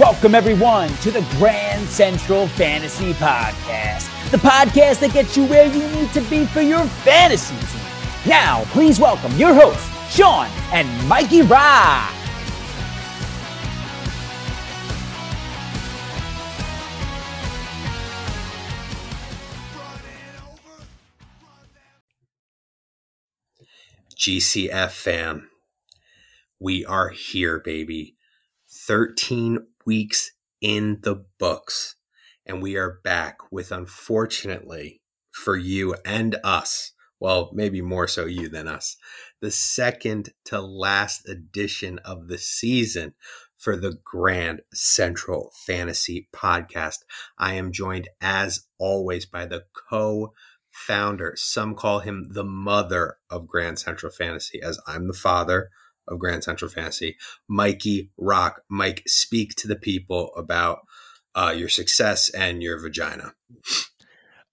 Welcome, everyone, to the Grand Central Fantasy Podcast, the podcast that gets you where you need to be for your fantasy team. Now, please welcome your hosts, Sean and Mikey Rock. GCF fam, we are here, baby. 13 weeks in the books, and we are back with, unfortunately, for you and us, well, maybe more so you than us, the second to last edition of the season for the Grand Central Fantasy Podcast. I am joined, as always, by the co founder. Some call him the mother of Grand Central Fantasy, as I'm the father of Grand Central Fantasy. Mikey Rock. Mike, speak to the people about uh, your success and your vagina.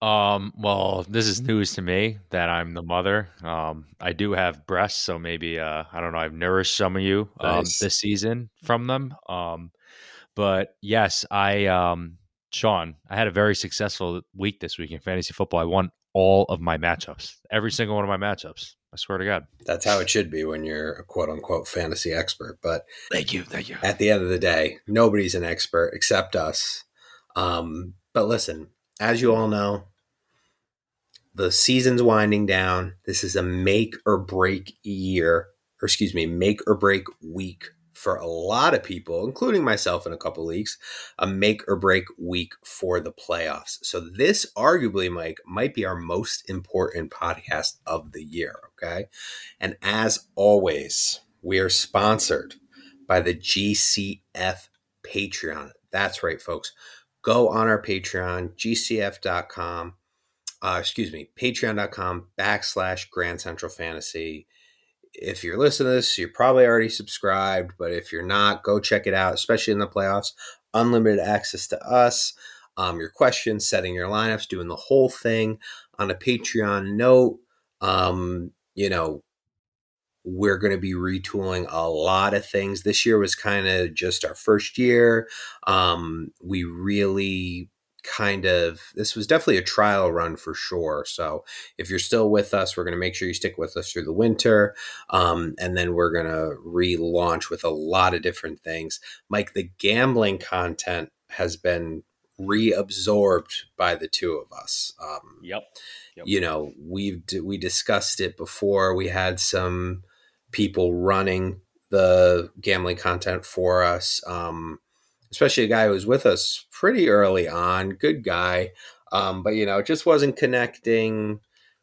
Um, well, this is news to me that I'm the mother. Um, I do have breasts, so maybe uh, I don't know. I've nourished some of you um, nice. this season from them. Um, but yes, I um, Sean, I had a very successful week this week in fantasy football. I won all of my matchups, every single one of my matchups. I swear to God. That's how it should be when you're a quote unquote fantasy expert. But thank you, thank you. At the end of the day, nobody's an expert except us. Um, but listen, as you all know, the season's winding down. This is a make or break year, or excuse me, make or break week for a lot of people, including myself in a couple weeks, a make or break week for the playoffs. So this arguably, Mike, might be our most important podcast of the year. Okay. And as always, we are sponsored by the GCF Patreon. That's right, folks. Go on our Patreon, gcf.com, uh, excuse me, patreon.com backslash Grand Central Fantasy. If you're listening to this, you're probably already subscribed, but if you're not, go check it out, especially in the playoffs. Unlimited access to us, um, your questions, setting your lineups, doing the whole thing on a Patreon note. Um, you know, we're going to be retooling a lot of things. This year was kind of just our first year. Um, we really kind of this was definitely a trial run for sure. So if you're still with us, we're going to make sure you stick with us through the winter, um, and then we're going to relaunch with a lot of different things. Mike, the gambling content has been reabsorbed by the two of us. Um, yep. yep. You know, we've we discussed it before. We had some people running the gambling content for us. Um, especially a guy who was with us pretty early on, good guy. Um, but you know, it just wasn't connecting.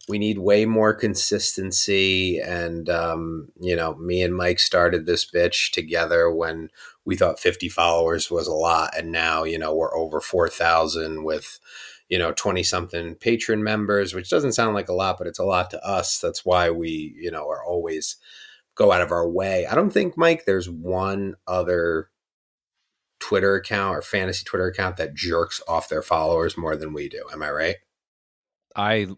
We need way more consistency. And um, you know, me and Mike started this bitch together when we thought 50 followers was a lot, and now you know we're over 4,000 with you know 20 something patron members, which doesn't sound like a lot, but it's a lot to us. That's why we you know are always go out of our way. I don't think Mike. There's one other Twitter account or fantasy Twitter account that jerks off their followers more than we do. Am I right? I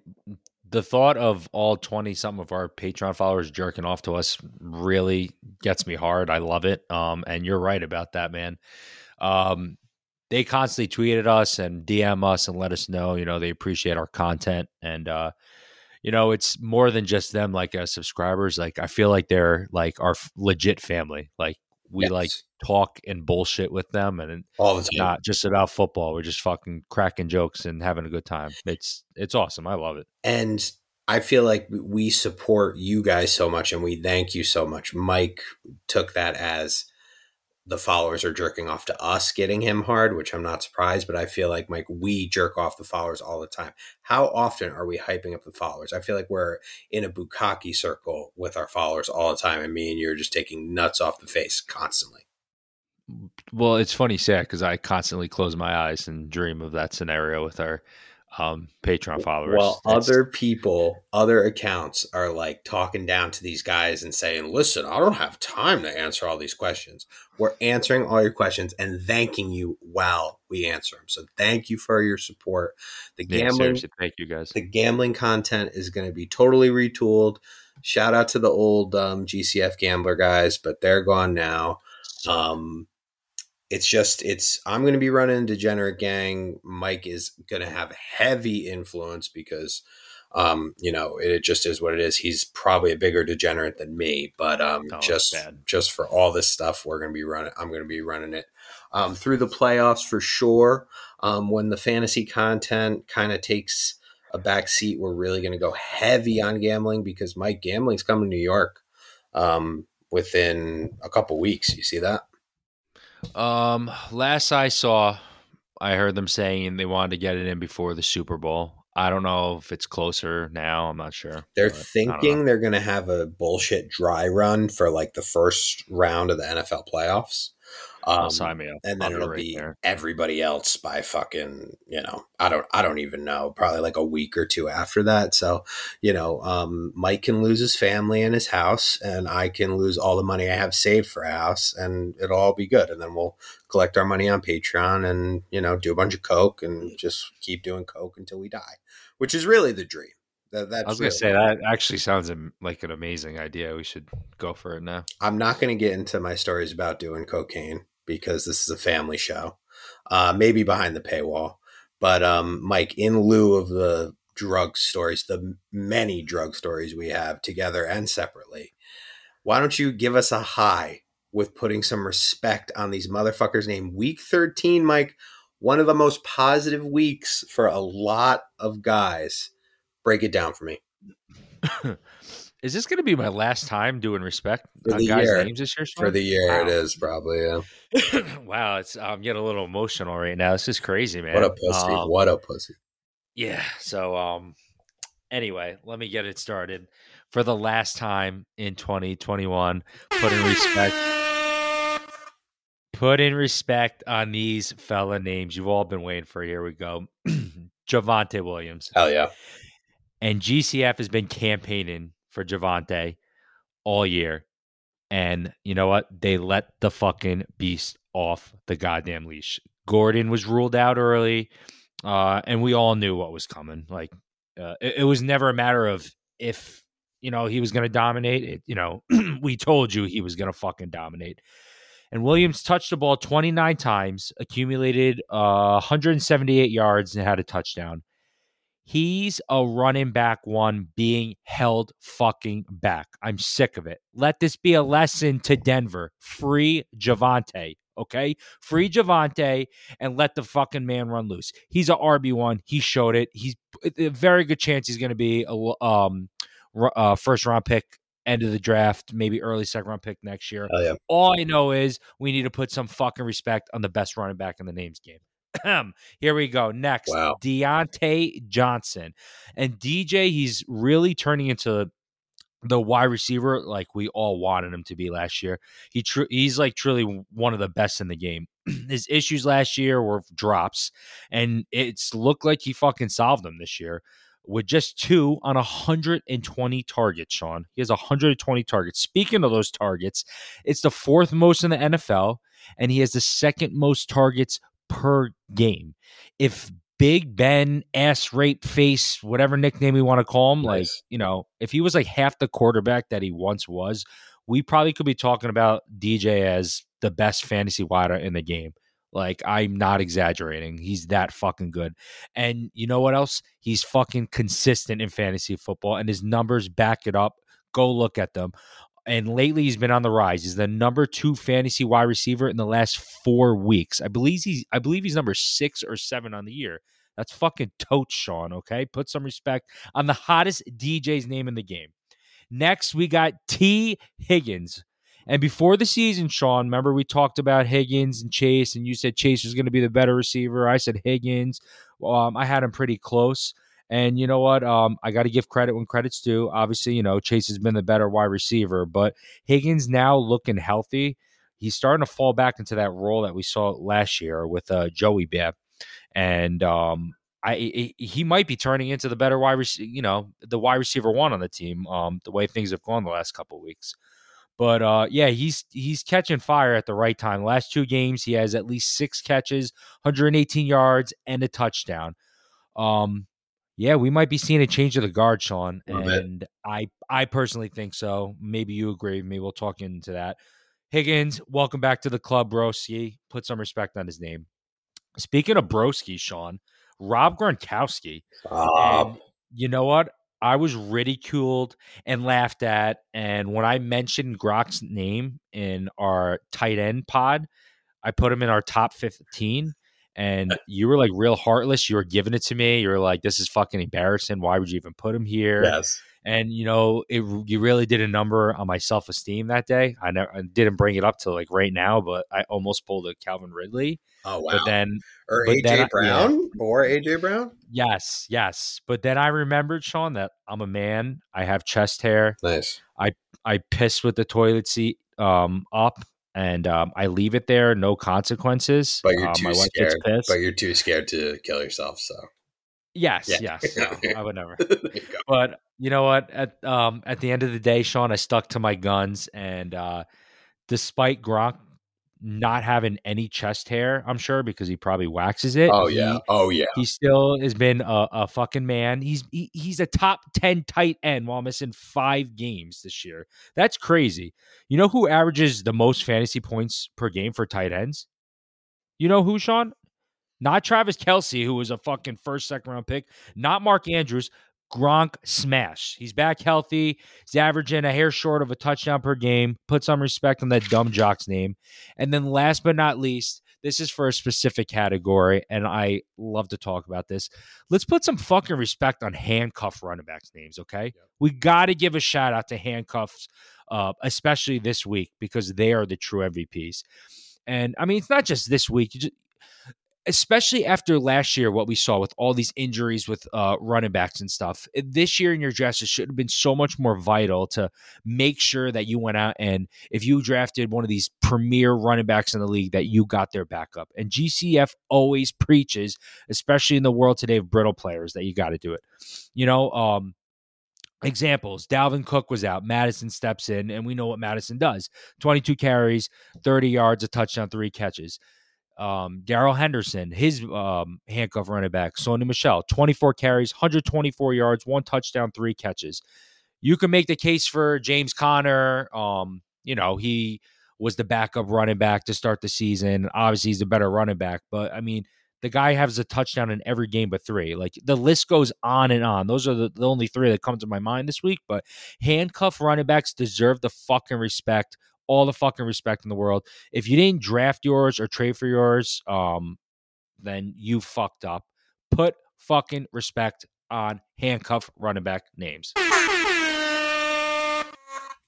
the thought of all 20 some of our Patreon followers jerking off to us really gets me hard. I love it. Um, and you're right about that, man. Um, they constantly tweeted us and DM us and let us know, you know, they appreciate our content. And, uh, you know, it's more than just them, like as subscribers. Like, I feel like they're like our legit family. Like, we yes. like talk and bullshit with them and all the time. not just about football. We're just fucking cracking jokes and having a good time. It's it's awesome. I love it. And I feel like we support you guys so much and we thank you so much. Mike took that as the followers are jerking off to us getting him hard, which I'm not surprised, but I feel like Mike, we jerk off the followers all the time. How often are we hyping up the followers? I feel like we're in a bukkake circle with our followers all the time, and me and you're just taking nuts off the face constantly. Well, it's funny, sad because I constantly close my eyes and dream of that scenario with our um, Patreon followers. Well, That's... other people, other accounts are like talking down to these guys and saying, listen, I don't have time to answer all these questions. We're answering all your questions and thanking you while we answer them. So thank you for your support. The yeah, gambling, thank you guys. The gambling content is going to be totally retooled. Shout out to the old um, GCF gambler guys, but they're gone now. Um, it's just it's I'm going to be running degenerate gang. Mike is going to have heavy influence because um, you know, it just is what it is. He's probably a bigger degenerate than me, but um, oh, just just for all this stuff, we're going to be running. I'm going to be running it um, through the playoffs for sure. Um, when the fantasy content kind of takes a back seat, we're really going to go heavy on gambling because Mike gambling's coming to New York um, within a couple weeks. You see that? Um, last I saw, I heard them saying they wanted to get it in before the Super Bowl. I don't know if it's closer now. I'm not sure. They're thinking they're going to have a bullshit dry run for like the first round of the NFL playoffs. Um, sign me up. And then it'll be there. everybody else by fucking, you know, I don't, I don't even know, probably like a week or two after that. So, you know, um, Mike can lose his family and his house, and I can lose all the money I have saved for a house, and it'll all be good. And then we'll collect our money on Patreon and, you know, do a bunch of Coke and just keep doing Coke until we die, which is really the dream. That, I was going to say that actually sounds like an amazing idea. We should go for it now. I'm not going to get into my stories about doing cocaine because this is a family show. Uh, maybe behind the paywall. But um, Mike, in lieu of the drug stories, the many drug stories we have together and separately, why don't you give us a high with putting some respect on these motherfuckers name? Week 13, Mike? One of the most positive weeks for a lot of guys. Break it down for me. Is this going to be my last time doing respect for on guys' year. names this year? Sean? For the year, wow. it is probably. Yeah. wow, it's I'm getting a little emotional right now. This is crazy, man. What a pussy! Um, what a pussy! Yeah. So, um, anyway, let me get it started. For the last time in 2021, put in respect. Put in respect on these fella names. You've all been waiting for. Here we go. Javonte Williams. Hell yeah. And GCF has been campaigning for Javonte all year. And you know what? They let the fucking beast off the goddamn leash. Gordon was ruled out early, uh, and we all knew what was coming. Like, uh, it, it, was never a matter of if you know he was going to dominate. It, you know, we told you he was going to fucking dominate. And Williams touched the ball 29 times, accumulated uh, 178 yards, and had a touchdown. He's a running back one being held fucking back. I'm sick of it. Let this be a lesson to Denver. Free Javonte, okay? Free Javonte and let the fucking man run loose. He's a RB1. He showed it. He's a very good chance he's going to be a um, uh, first round pick end of the draft, maybe early second round pick next year. Oh, yeah. All I know is we need to put some fucking respect on the best running back in the names game. Here we go. Next, wow. Diontae Johnson. And DJ, he's really turning into the wide receiver like we all wanted him to be last year. He tr- he's like truly one of the best in the game. His issues last year were drops, and it's looked like he fucking solved them this year with just two on 120 targets, Sean. He has 120 targets. Speaking of those targets, it's the fourth most in the NFL, and he has the second most targets per game. If Big Ben, ass rape face, whatever nickname we want to call him, nice. like, you know, if he was like half the quarterback that he once was, we probably could be talking about DJ as the best fantasy wider in the game. Like, I'm not exaggerating. He's that fucking good. And you know what else? He's fucking consistent in fantasy football, and his numbers back it up. Go look at them and lately he's been on the rise. He's the number two fantasy wide receiver in the last four weeks. I believe he's I believe he's number six or seven on the year. That's fucking totes, Sean. Okay, put some respect on the hottest DJ's name in the game. Next, we got Tee Higgins. And before the season, Sean, remember we talked about Higgins and Chase, and you said Chase was going to be the better receiver. I said Higgins. Um, I had him pretty close. And you know what? Um, I got to give credit when credit's due. Obviously, you know, Chase has been the better wide receiver, but Higgins now looking healthy. He's starting to fall back into that role that we saw last year with uh, Joey Bear. And um, I he might be turning into the better wide receiver, you know, the wide receiver one on the team. Um, the way things have gone the last couple weeks. But uh, yeah, he's he's catching fire at the right time. Last two games, he has at least six catches, 118 yards, and a touchdown. Um, yeah, we might be seeing a change of the guard, Sean, and I I personally think so. Maybe you agree with me. We'll talk into that. Higgins, welcome back to the club, broski. Put some respect on his name. Speaking of broski, Sean, Rob Gronkowski. Um, you know what? I was ridiculed and laughed at. And when I mentioned Gronk's name in our tight end pod, I put him in our top 15. And you were like real heartless. You were giving it to me. You were like, this is fucking embarrassing. Why would you even put him here? yes. And you know, it you really did a number on my self esteem that day. I never I didn't bring it up to like right now, but I almost pulled a Calvin Ridley. Oh wow. But then or but AJ then I- Brown or AJ Brown. yes, yes. But then I remembered, Sean, that I'm a man. I have chest hair. Nice. I piss with the toilet seat um up and um, I leave it there, no consequences. But you're Um, too my wife gets scared. But you're too scared to kill yourself. So yes, Yeah. yes. No, I would never. you but you know what at um at the end of the day sean i stuck to my guns and uh despite gronk not having any chest hair i'm sure because he probably waxes it Oh he- yeah. Oh yeah. he still has been a, a fucking man he's he, he's a top 10 tight end while missing five games this year that's crazy you know who averages the most fantasy points per game for tight ends you know who sean not Travis Kelce, who was a fucking first, second round pick. Not Mark Andrews. Gronk smash. He's back healthy. He's averaging a hair short of a touchdown per game. Put some respect on that dumb jock's name. And then last but not least, this is for a specific category, and I love to talk about this. Let's put some fucking respect on handcuff running backs' names, okay? We got to give a shout out to handcuffs, uh, especially this week, because they are the true MVPs. And I mean, it's not just this week. You just, especially after last year, what we saw with all these injuries with uh, running backs and stuff. eh, This year in your drafts, it should have been so much more vital to make sure that you went out and if you drafted one of these premier running backs in the league, that you got their backup. And GCF always preaches, especially in the world today of brittle players, that you got to do it. You know, um, examples Dalvin Cook was out, Mattison steps in, and we know what Mattison does 22 carries, 30 yards, a touchdown, three catches um, Darrell Henderson, his um, handcuff running back, Sony Michel, 24 carries, 124 yards, one touchdown, three catches. You can make the case for James Conner. Um, you know, he was the backup running back to start the season. Obviously, he's a better running back, but I mean, the guy has a touchdown in every game but three. Like the list goes on and on. Those are the, the only three that come to my mind this week. But handcuff running backs deserve the fucking respect all the fucking respect in the world. If you didn't draft yours or trade for yours, um, then you fucked up. Put fucking respect on handcuff running back names.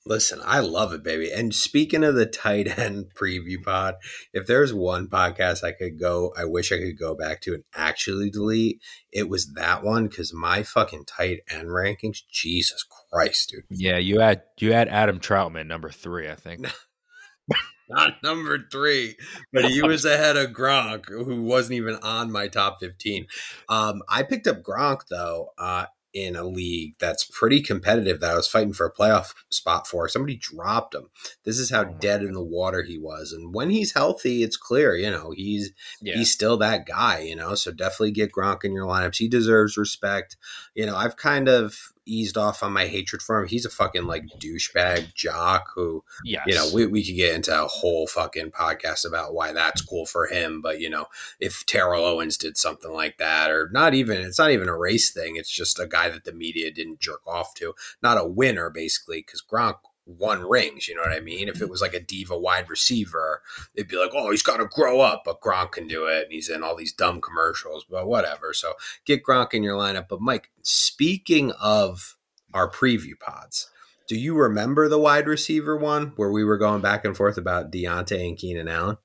Listen, I love it, baby. And speaking of the tight end preview pod, if there's one podcast I could go, I wish I could go back to and actually delete, it was that one because my fucking tight end rankings, Jesus Christ, dude. Yeah, you had you had Adam Trautman number three, I think. Not number three, but he was ahead of Gronk, who wasn't even on my top 15. Um, I picked up Gronk, though, uh, in a league that's pretty competitive that I was fighting for a playoff spot for. Somebody dropped him. This is how Oh dead in the water he was. And when he's healthy, it's clear, you know, he's Yeah, he's still that guy, you know. So definitely get Gronk in your lineups. He deserves respect. You know, I've kind of eased off on my hatred for him. He's a fucking like douchebag jock who yes. you know, we, we could get into a whole fucking podcast about why that's cool for him. But, you know, if Terrell Owens did something like that, or not even, it's not even a race thing. It's just a guy that the media didn't jerk off to. Not a winner, basically, because Gronk won rings. You know what I mean? If it was like a diva wide receiver, they'd be like, oh, he's got to grow up. But Gronk can do it. And he's in all these dumb commercials, but whatever. So get Gronk in your lineup. But, Mike, speaking of our preview pods, do you remember the wide receiver one where we were going back and forth about Diontae and Keenan Allen?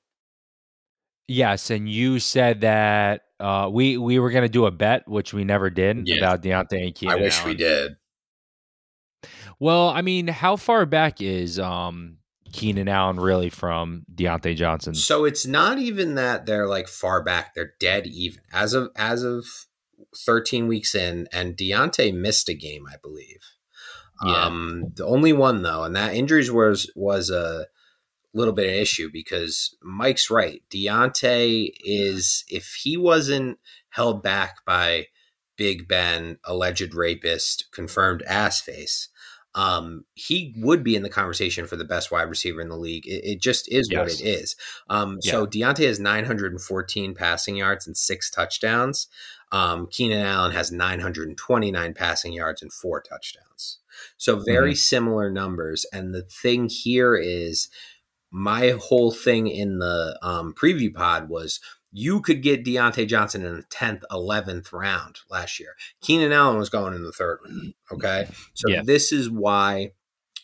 Yes, and you said that uh, we we were gonna do a bet, which we never did, Yeah. about Diontae and Keenan. I wish we did. Well, I mean, how far back is um Keenan Allen really from Diontae Johnson? So it's not even that they're like far back; they're dead even as of as of thirteen weeks in. And Diontae missed a game, I believe. Yeah. Um, the only one though, and that injuries was was a little bit of an issue because Mike's right. Diontae is if he wasn't held back by Big Ben, alleged rapist, confirmed ass face. Um, he would be in the conversation for the best wide receiver in the league. It, it just is yes. what it is. Um, yeah. So Diontae has 914 passing yards and six touchdowns. Um, Keenan Allen has 929 passing yards and four touchdowns. So very mm-hmm. similar numbers. And the thing here is my whole thing in the um, preview pod was you could get Diontae Johnson in the 10th, 11th round last year. Keenan Allen was going in the third round. Okay. So yeah. this is why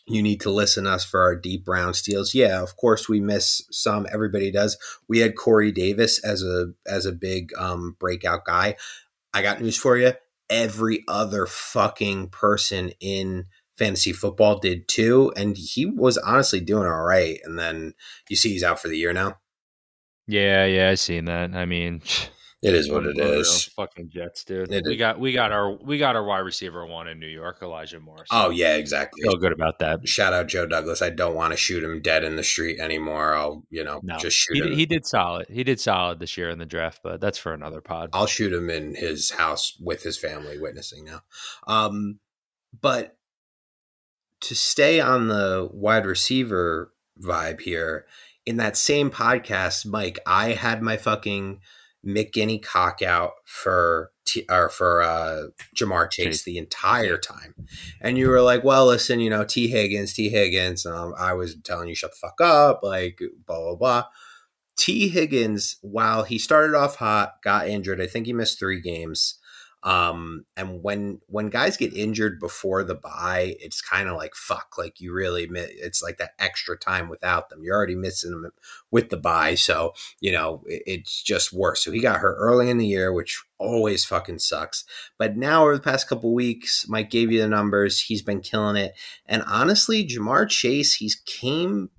you need to listen to us for our deep round steals. Yeah, of course we miss some. Everybody does. We had Corey Davis as a as a big um, breakout guy. I got news for you. Every other fucking person in fantasy football did too, and he was honestly doing all right. And then you see he's out for the year now. Yeah, yeah, I seen that. I mean, it is what it is. Fucking Jets, dude. It we is. got we got our we got our wide receiver one in New York, Elijah Moore. So oh yeah, exactly. Feel good about that. Shout out Joe Douglas. I don't want to shoot him dead in the street anymore. I'll you know no, just shoot he, him. He did solid. He did solid this year in the draft, but that's for another pod. I'll shoot him in his house with his family witnessing now. Um, but to stay on the wide receiver vibe here in that same podcast, Mike, I had my fucking McGinney cock out for T, or for uh, Ja'Marr Chase the entire time, and you were like, "Well, listen, you know, Tee Higgins, Tee Higgins." Um, I was telling you, "Shut the fuck up," like blah blah blah. Tee Higgins, while he started off hot, got injured. I think he missed three games. Um, and when when guys get injured before the bye, it's kind of like fuck. Like you really, it's like that extra time without them. You're already missing them with the bye, so you know it, it's just worse. So he got hurt early in the year, which always fucking sucks. But now over the past couple weeks, Mike gave you the numbers. He's been killing it, and honestly, Ja'Marr Chase, he's came.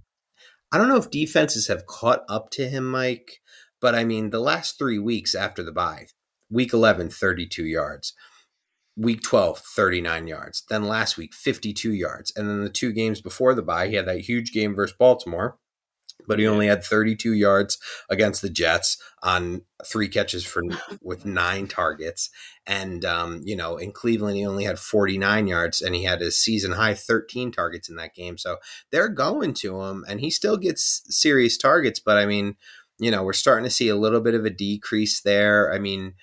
I don't know if defenses have caught up to him, Mike. But I mean, the last three weeks after the bye, Week 11, 32 yards. Week 12, 39 yards. Then last week, 52 yards. And then the two games before the bye, he had that huge game versus Baltimore, but he only had 32 yards against the Jets on three catches for with nine targets. And um, you know, in Cleveland, he only had 49 yards, and he had his season high 13 targets in that game. So they're going to him, and he still gets serious targets. But I mean, you know, we're starting to see a little bit of a decrease there. I mean,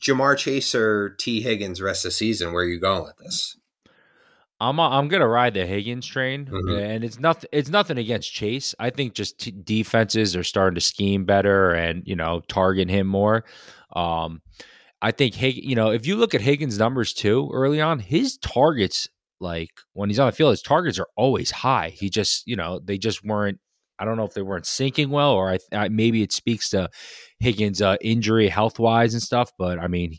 Ja'Marr Chase or Tee Higgins rest of the season? Where are you going with this? I'm I'm gonna ride the Higgins train, mm-hmm. and it's nothing. It's nothing against Chase. I think just t- defenses are starting to scheme better and you know target him more. Um, I think Hig- you know if you look at Higgins' numbers too early on, his targets like when he's on the field, his targets are always high. He just you know they just weren't I don't know if they weren't syncing well, or I, I, maybe it speaks to Higgins' uh, injury, health wise and stuff. But I mean,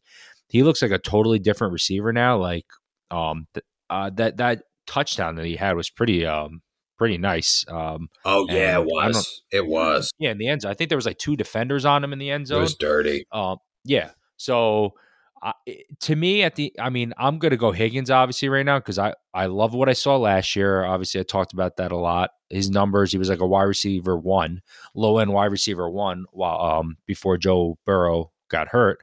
he looks like a totally different receiver now. Like um, th- uh, that that touchdown that he had was pretty um pretty nice. Um, oh yeah, it was. It was. Yeah, in the end zone, I think there was like two defenders on him in the end zone. It was dirty. Um, yeah. So to me, at the, I mean, I'm going to go Higgins obviously right now because I I love what I saw last year. Obviously, I talked about that a lot. His numbers, he was like a wide receiver one, low end wide receiver one, while um before Joe Burrow got hurt.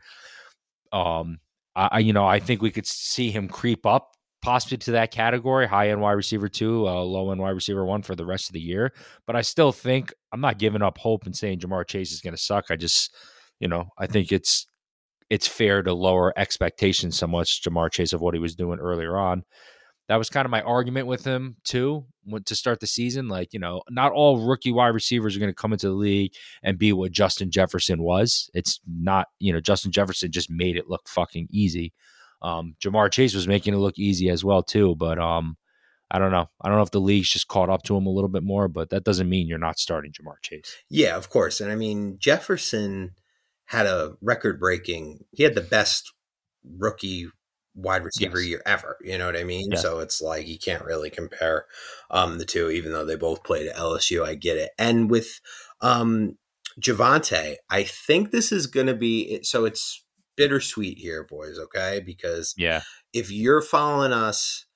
Um, I you know I think we could see him creep up possibly to that category, high end wide receiver two, uh, low end wide receiver one for the rest of the year. But I still think I'm not giving up hope and saying Ja'Marr Chase is going to suck. I just, you know, I think it's it's fair to lower expectations so much Ja'Marr Chase of what he was doing earlier on. That was kind of my argument with him too to start the season. Like, you know, not all rookie wide receivers are going to come into the league and be what Justin Jefferson was. It's not, you know, Justin Jefferson just made it look fucking easy. Um, Ja'Marr Chase was making it look easy as well too, but um, I don't know. I don't know if the league's just caught up to him a little bit more, but that doesn't mean you're not starting Ja'Marr Chase. Yeah, of course. And I mean, Jefferson had a record breaking. He had the best rookie wide receiver yes. year ever. You know what I mean? So it's like you can't really compare um, the two, even though they both played at LSU. I get it. And with um, Javonte, I think this is going to be so. It's bittersweet here, boys. Okay, because yeah, if you're following us.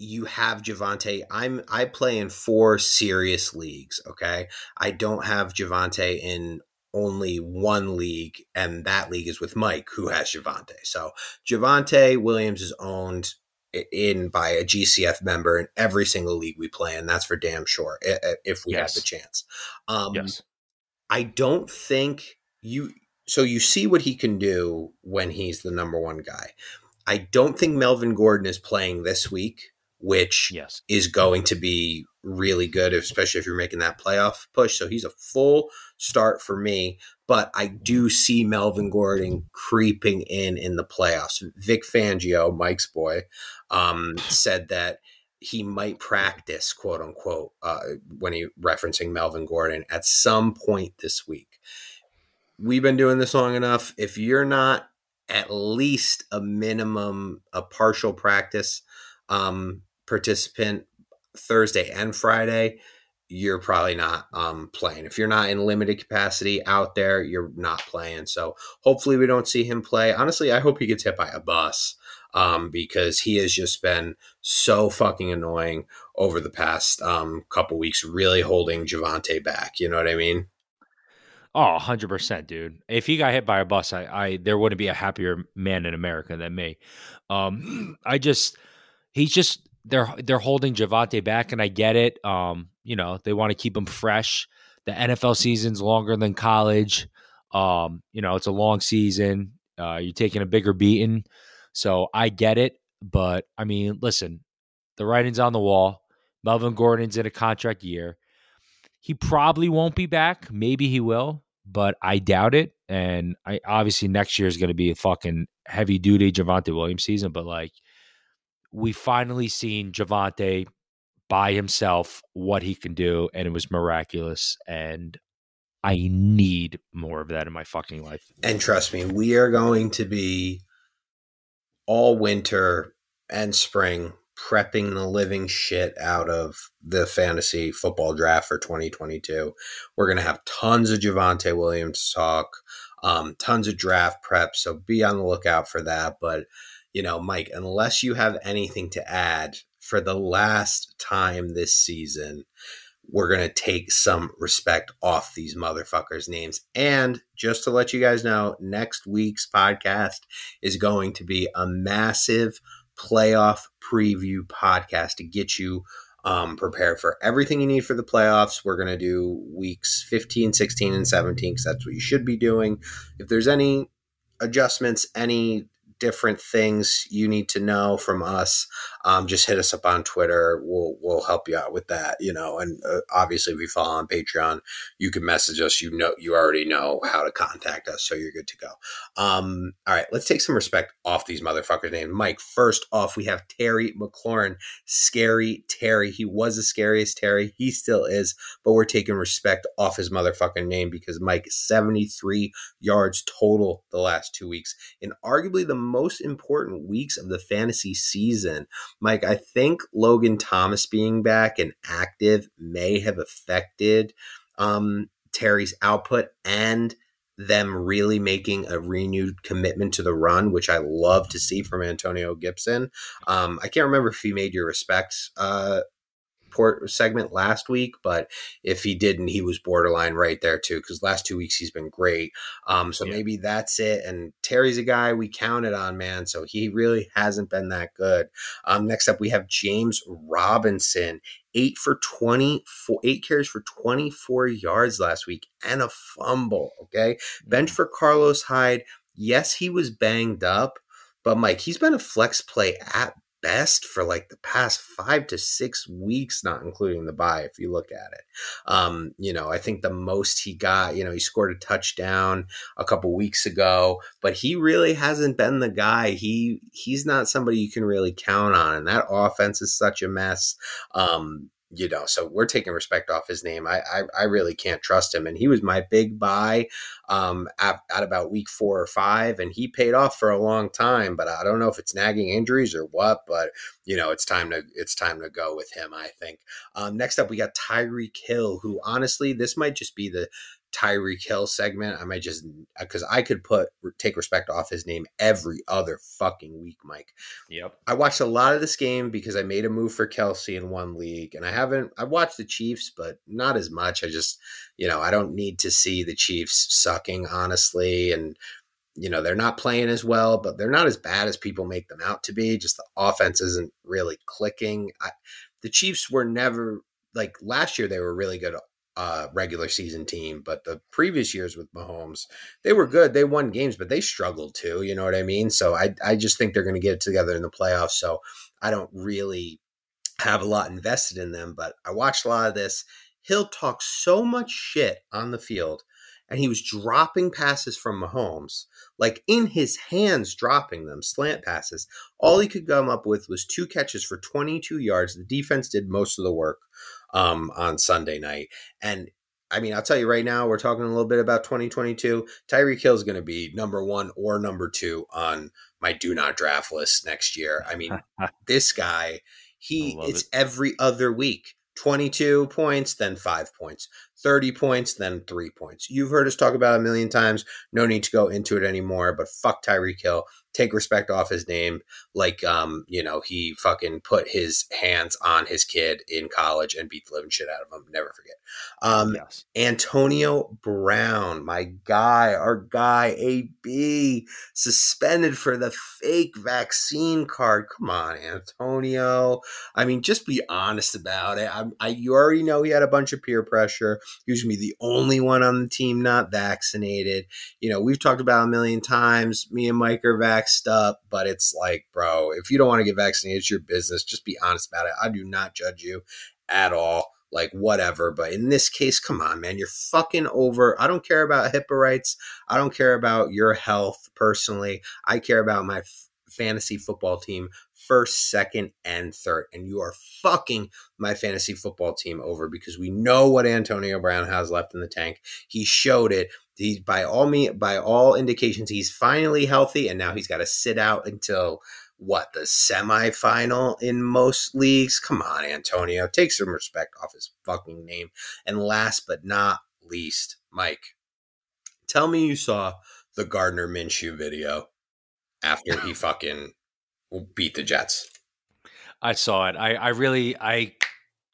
You have Javonte. I'm I play in four serious leagues. Okay, I don't have Javonte in only one league, and that league is with Mike, who has Javonte. So Javonte Williams is owned in by a GCF member in every single league we play, and that's for damn sure if we yes. have the chance. Um, yes. I don't think you. So you see what he can do when he's the number one guy. I don't think Melvin Gordon is playing this week, which yes. is going to be really good, especially if you're making that playoff push. So he's a full start for me, but I do see Melvin Gordon creeping in in the playoffs. Vic Fangio, Mike's boy, um, said that he might practice, quote unquote, uh, when he referencing Melvin Gordon at some point this week. We've been doing this long enough. If you're not at least a minimum, a partial practice um, participant Thursday and Friday, you're probably not um, playing. If you're not in limited capacity out there, you're not playing. So hopefully we don't see him play. Honestly, I hope he gets hit by a bus um, because he has just been so fucking annoying over the past um, couple weeks, really holding Javonte back. You know what I mean? Oh, 100%, dude. If he got hit by a bus, I, I there wouldn't be a happier man in America than me. Um, I just he's just they're they're holding Javonte back and I get it. Um, you know, they want to keep him fresh. The NFL season's longer than college. Um, you know, it's a long season. Uh, you're taking a bigger beating. So I get it, but I mean, listen, the writing's on the wall. Melvin Gordon's in a contract year. He probably won't be back. Maybe he will, but I doubt it. And I obviously next year is going to be a fucking heavy duty Javonte Williams season. But like, we finally seen Javonte by himself what he can do, and it was miraculous. And I need more of that in my fucking life. And trust me, we are going to be all winter and spring prepping the living shit out of the fantasy football draft for 2022. We're going to have tons of Javonte Williams talk, um, tons of draft prep. So be on the lookout for that. But, you know, Mike, unless you have anything to add for the last time this season, we're going to take some respect off these motherfuckers' names. And just to let you guys know, next week's podcast is going to be a massive playoff preview podcast to get you um, prepared for everything you need for the playoffs. We're going to do weeks 15, 16, and 17 because that's what you should be doing. If there's any adjustments, any different things you need to know from us, um, just hit us up on Twitter. We'll we'll help you out with that. You know, and uh, obviously, if you follow on Patreon, you can message us. You know, you already know how to contact us, so you're good to go. Um, all right, let's take some respect off these motherfuckers' names. Mike, first off, we have Terry McLaurin, scary Terry. He was the scariest Terry. He still is, but we're taking respect off his motherfucking name because Mike 73 yards total the last two weeks, in arguably the most important weeks of the fantasy season. Mike, I think Logan Thomas being back and active may have affected um, Terry's output and them really making a renewed commitment to the run, which I love to see from Antonio Gibson. Um, I can't remember if he made your respects uh, port segment last week, but if he didn't, he was borderline right there too. Because last two weeks he's been great. Um, so yeah. maybe that's it. And Terry's a guy we counted on, man. So he really hasn't been that good. Um, next up we have James Robinson, eight for 24, eight carries for 24 yards last week and a fumble. Okay, bench for Carlos Hyde. Yes, he was banged up. But Mike, he's been a flex play at best for like the past five to six weeks, not including the bye, if you look at it. Um, you know, I think the most he got, you know, he scored a touchdown a couple weeks ago, but he really hasn't been the guy. He he's not somebody you can really count on. And that offense is such a mess. Um, you know, so we're taking respect off his name. I, I, I really can't trust him. And he was my big buy um, at, at, about week four or five, and he paid off for a long time. But I don't know if it's nagging injuries or what. But you know, it's time to it's time to go with him. I think. Um, next up, we got Tyreek Hill, who honestly, this might just be the Tyreek Hill segment. I might just uh, because I could put take respect off his name every other fucking week, Mike. Yep. I watched a lot of this game because I made a move for Kelce in one league, and I haven't. I watched the Chiefs, but not as much. I just, you know, I don't need to see the Chiefs sucking honestly, and you know, they're not playing as well, but they're not as bad as people make them out to be. Just the offense isn't really clicking. I, the Chiefs were never like last year, they were really good uh, regular season team, but the previous years with Mahomes, they were good. They won games, but they struggled too. You know what I mean? So I, I just think they're going to get it together in the playoffs. So I don't really have a lot invested in them, but I watched a lot of this. He'll talk so much shit on the field, and he was dropping passes from Mahomes, like in his hands, dropping them, slant passes. All he could come up with was two catches for 22 yards. The defense did most of the work um, on Sunday night. And I mean, I'll tell you right now, we're talking a little bit about 2022. Tyreek Hill is going to be number one or number two on my do not draft list next year. I mean, this guy, he it's it. every other week. 22 points, then five points. 30 points, then three points. You've heard us talk about it a million times. No need to go into it anymore, but fuck Tyreek Hill. Take respect off his name. Like um you know he fucking put his hands on his kid in college and beat the living shit out of him. Never forget. Um yes. antonio brown my guy our guy ab suspended for the fake vaccine card. Come on antonio. I mean just be honest about it. I, I you already know he had a bunch of peer pressure be the only one on the team not vaccinated you know we've talked about a million times me and mike are vaxxed up, but it's like, bro, if you don't want to get vaccinated, it's your business. Just be honest about it. I do not judge you at all. Like, whatever. But in this case, come on, man. You're fucking over. I don't care about HIPAA rights. I don't care about your health personally. I care about my f- fantasy football team first, second, and third. And you are fucking my fantasy football team over because we know what Antonio Brown has left in the tank. He showed it. He by all me by all indications he's finally healthy, and now he's got to sit out until what the semifinal in most leagues. Come on, Antonio, take some respect off his fucking name. And last but not least, Mike, tell me you saw the Gardner Minshew video after he fucking beat the Jets. I saw it. I, I really I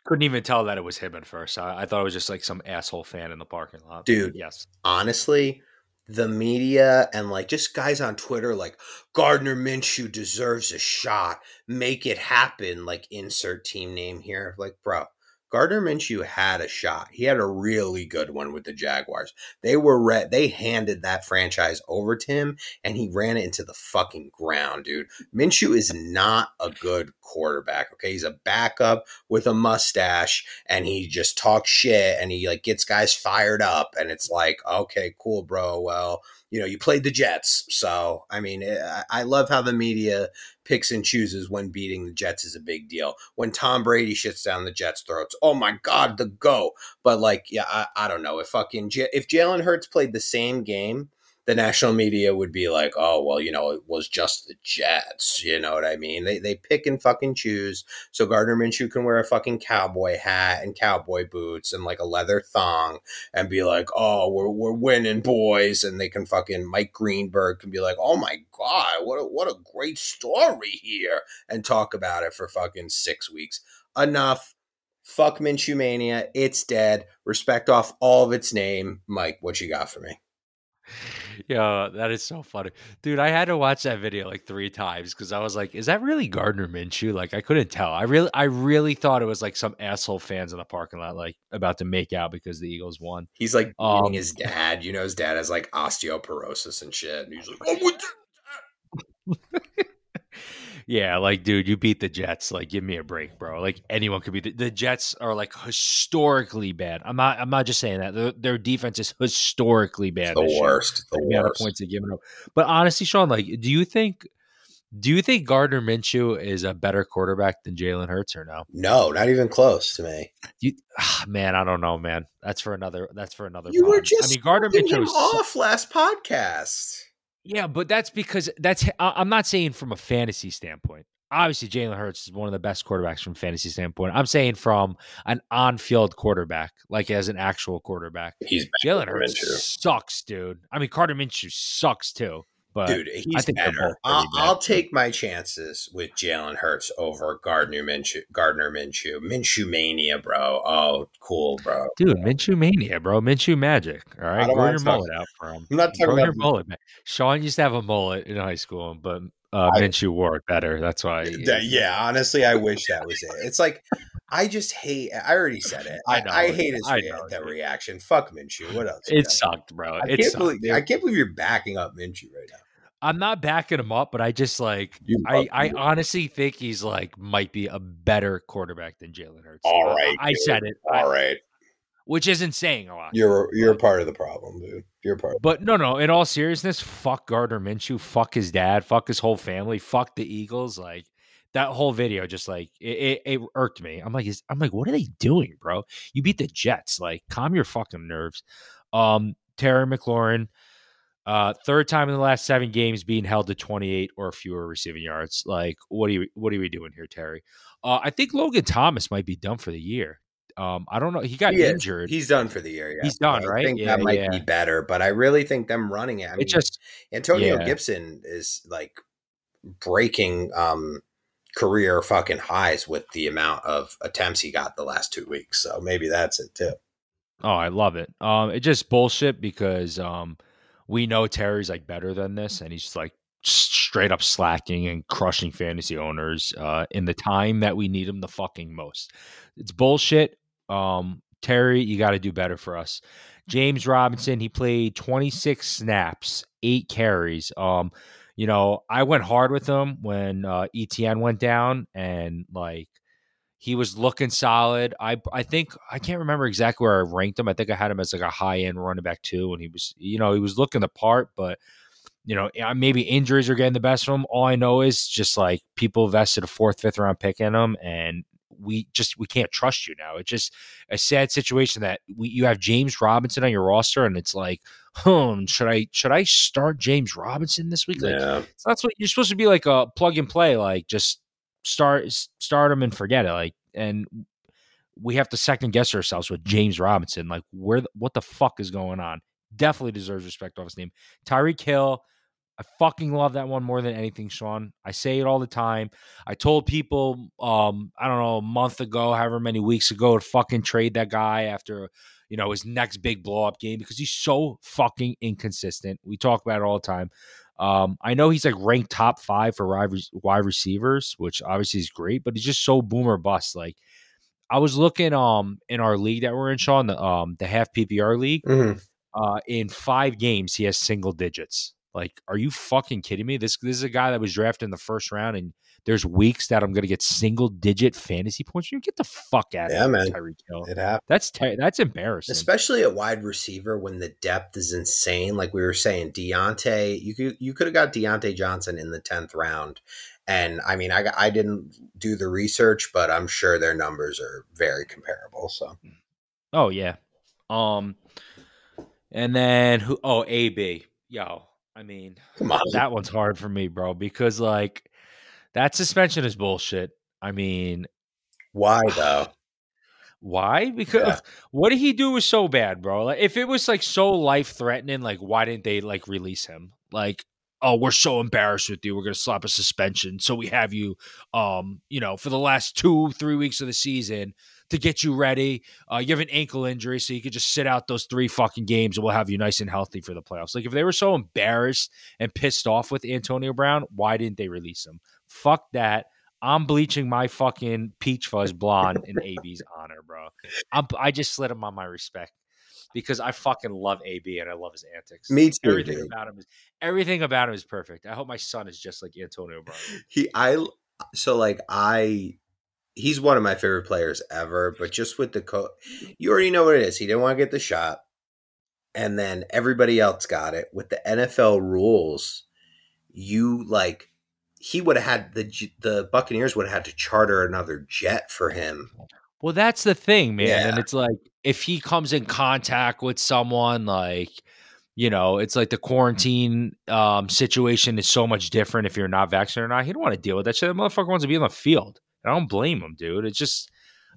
couldn't even tell that it was him at first. I, I, thought it was just like some asshole fan in the parking lot. Dude, yes. Honestly, the media and like just guys on Twitter like Gardner Minshew deserves a shot. Make it happen. Like insert team name here. Like, bro, Gardner Minshew had a shot. He had a really good one with the Jaguars. They were re- they handed that franchise over to him and he ran it into the fucking ground, dude. Minshew is not a good quarterback, okay? He's a backup with a mustache and he just talks shit and he like gets guys fired up and it's like, "Okay, cool, bro. Well, you know, you played the Jets. So, I mean, eh, I love how the media picks and chooses when beating the Jets is a big deal. When Tom Brady shits down the Jets' throats, oh my God, the go. But, like, yeah, I, I don't know. If fucking, if Jalen Hurts played the same game the national media would be like, oh, well, you know, it was just the Jets. You know what I mean? They, they pick and fucking choose. So Gardner Minshew can wear a fucking cowboy hat and cowboy boots and like a leather thong and be like, oh, we're, we're winning, boys. And they can fucking, Mike Greenberg can be like, oh my God, what a, what a great story here and talk about it for fucking six weeks. Enough. Fuck Minshew Mania. It's dead. Respect off all of its name. Mike, what you got for me? Yeah, that is so funny, dude. I had to watch that video like three times because I was like, "Is that really Gardner Minshew?" Like, I couldn't tell. I really, I really thought it was like some asshole fans in the parking lot, like about to make out because the Eagles won. He's like beating um, his dad. You know, his dad has like osteoporosis and shit. And he's like, "Oh, yeah, like, dude, you beat the Jets. Like, give me a break, bro. Like, anyone could be. The, the Jets are like historically bad. I'm not. I'm not just saying that. Their, their defense is historically bad. It's the worst. The like, worst. Points they given up. But honestly, Sean, like, do you think? Do you think Gardner Minshew is a better quarterback than Jalen Hurts or no? No, not even close to me. You, ah, man, I don't know, man. That's for another. That's for another. You pod. were just. I mean, Gardner Minshew off last podcast. Yeah, but that's because that's I'm not saying from a fantasy standpoint. Obviously, Jalen Hurts is one of the best quarterbacks from fantasy standpoint. I'm saying from an on-field quarterback, like as an actual quarterback. He's Jalen Hurts sucks, dude. I mean, Gardner Minshew sucks too. But Dude, he's better. I'll, I'll, take my chances with Jalen Hurts over Gardner Minshew. Gardner Minshew, Minshew mania, bro. Oh, cool, bro. Dude, Minshew mania, bro. Minshew magic. All right, grow your mullet out for him. I'm not talking grow about your mullet. Man. Sean used to have a mullet in high school, but uh, I, Minshew wore it better. That's why. yeah, honestly, I wish that was it. It's like I just hate. I already said it. I, I, I hate his I know, that reaction. Fuck Minshew. What else? It sucked, bro. I it can't sucked, believe. I can't believe you're backing up Minshew right now. I'm not backing him up, but I just like I, I honestly think he's like might be a better quarterback than Jalen Hurts. All right, I, I said it. All right, which isn't saying a lot. You're you're part of the problem, dude. You're part. But no, no. In all seriousness, fuck Gardner Minshew. Fuck his dad. Fuck his whole family. Fuck the Eagles. Like that whole video, just like it, it, it irked me. I'm like, I'm like, what are they doing, bro? You beat the Jets. Like, calm your fucking nerves. Um, Terry McLaurin uh, third time in the last seven games being held to 28 or fewer receiving yards. Like, what are you what are we doing here, Terry? Uh, I think Logan Thomas might be done for the year. Um, I don't know. He got he injured. He's done for the year. Yeah. He's done, right? I think yeah, that might yeah. be better, but I really think them running it. I mean, it just Antonio. Gibson is like breaking um, career fucking highs with the amount of attempts he got the last two weeks. So maybe that's it too. Oh, I love it. Um, it's just bullshit because um, we know Terry's like better than this, and he's like straight up slacking and crushing fantasy owners uh, in the time that we need him the fucking most. It's bullshit. Um, Terry, you got to do better for us. James Robinson, he played 26 snaps, eight carries. Um, you know, I went hard with him when uh, ETN went down, and like he was looking solid. I I think I can't remember exactly where I ranked him. I think I had him as like a high end running back too, and he was you know he was looking the part, but you know maybe injuries are getting the best of him. All I know is just like people vested a fourth, fifth round pick in him, and we just we can't trust you now. It's just a sad situation that we, you have James Robinson on your roster, and it's like, hmm, should I should I start James Robinson this week? Like, yeah. that's what you're supposed to be like a plug and play, like just start start him and forget it. Like, and we have to second guess ourselves with James Robinson. Like, where what the fuck is going on? Definitely deserves respect off his name. Tyreek Hill. I fucking love that one more than anything, Sean. I say it all the time. I told people, um, I don't know, a month ago, however many weeks ago, to fucking trade that guy after, you know, his next big blow up game because he's so fucking inconsistent. We talk about it all the time. Um, I know he's like ranked top five for wide receivers, which obviously is great, but he's just so boomer bust. Like I was looking um in our league that we're in, Sean, the um the half PPR league. Mm-hmm. Uh, in five games, he has single digits. Like, are you fucking kidding me? This this is a guy that was drafted in the first round, and there's weeks that I'm going to get single digit fantasy points. You get the fuck out yeah, of man. Tyreek Hill. It happens. That's ter- that's embarrassing, especially at wide receiver when the depth is insane. Like we were saying, Diontae, you could you could have got Diontae Johnson in the tenth round, and I mean, I I didn't do the research, but I'm sure their numbers are very comparable. So, oh yeah, um, and then who? Oh, AB, yo I mean, Come on. that one's hard for me, bro, because like that suspension is bullshit. I mean, why though? Why? Because yeah. what did he do was so bad, bro? Like if it was like so life threatening, like why didn't they like release him? Like, oh, we're so embarrassed with you, we're gonna slap a suspension, so we have you, um, you know, for the last two, three weeks of the season to get you ready. Uh, you have an ankle injury, so you could just sit out those three fucking games and we'll have you nice and healthy for the playoffs. Like, if they were so embarrassed and pissed off with Antonio Brown, why didn't they release him? Fuck that. I'm bleaching my fucking peach fuzz blonde in AB's honor, bro. I'm, I just slid him on my respect because I fucking love AB and I love his antics. Me too. Everything dude. about him is everything about him is perfect. I hope my son is just like Antonio Brown. He, I, so like I he's one of my favorite players ever. But just with the co, you already know what it is. He didn't want to get the shot, and then everybody else got it. With the NFL rules, you like he would have had the the Buccaneers would have had to charter another jet for him. Well, that's the thing, man. Yeah. And it's like if he comes in contact with someone like you know, it's like the quarantine um, situation is so much different if you're not vaccinated or not. He don't want to deal with that shit. The motherfucker wants to be on the field. I don't blame him, dude. It's just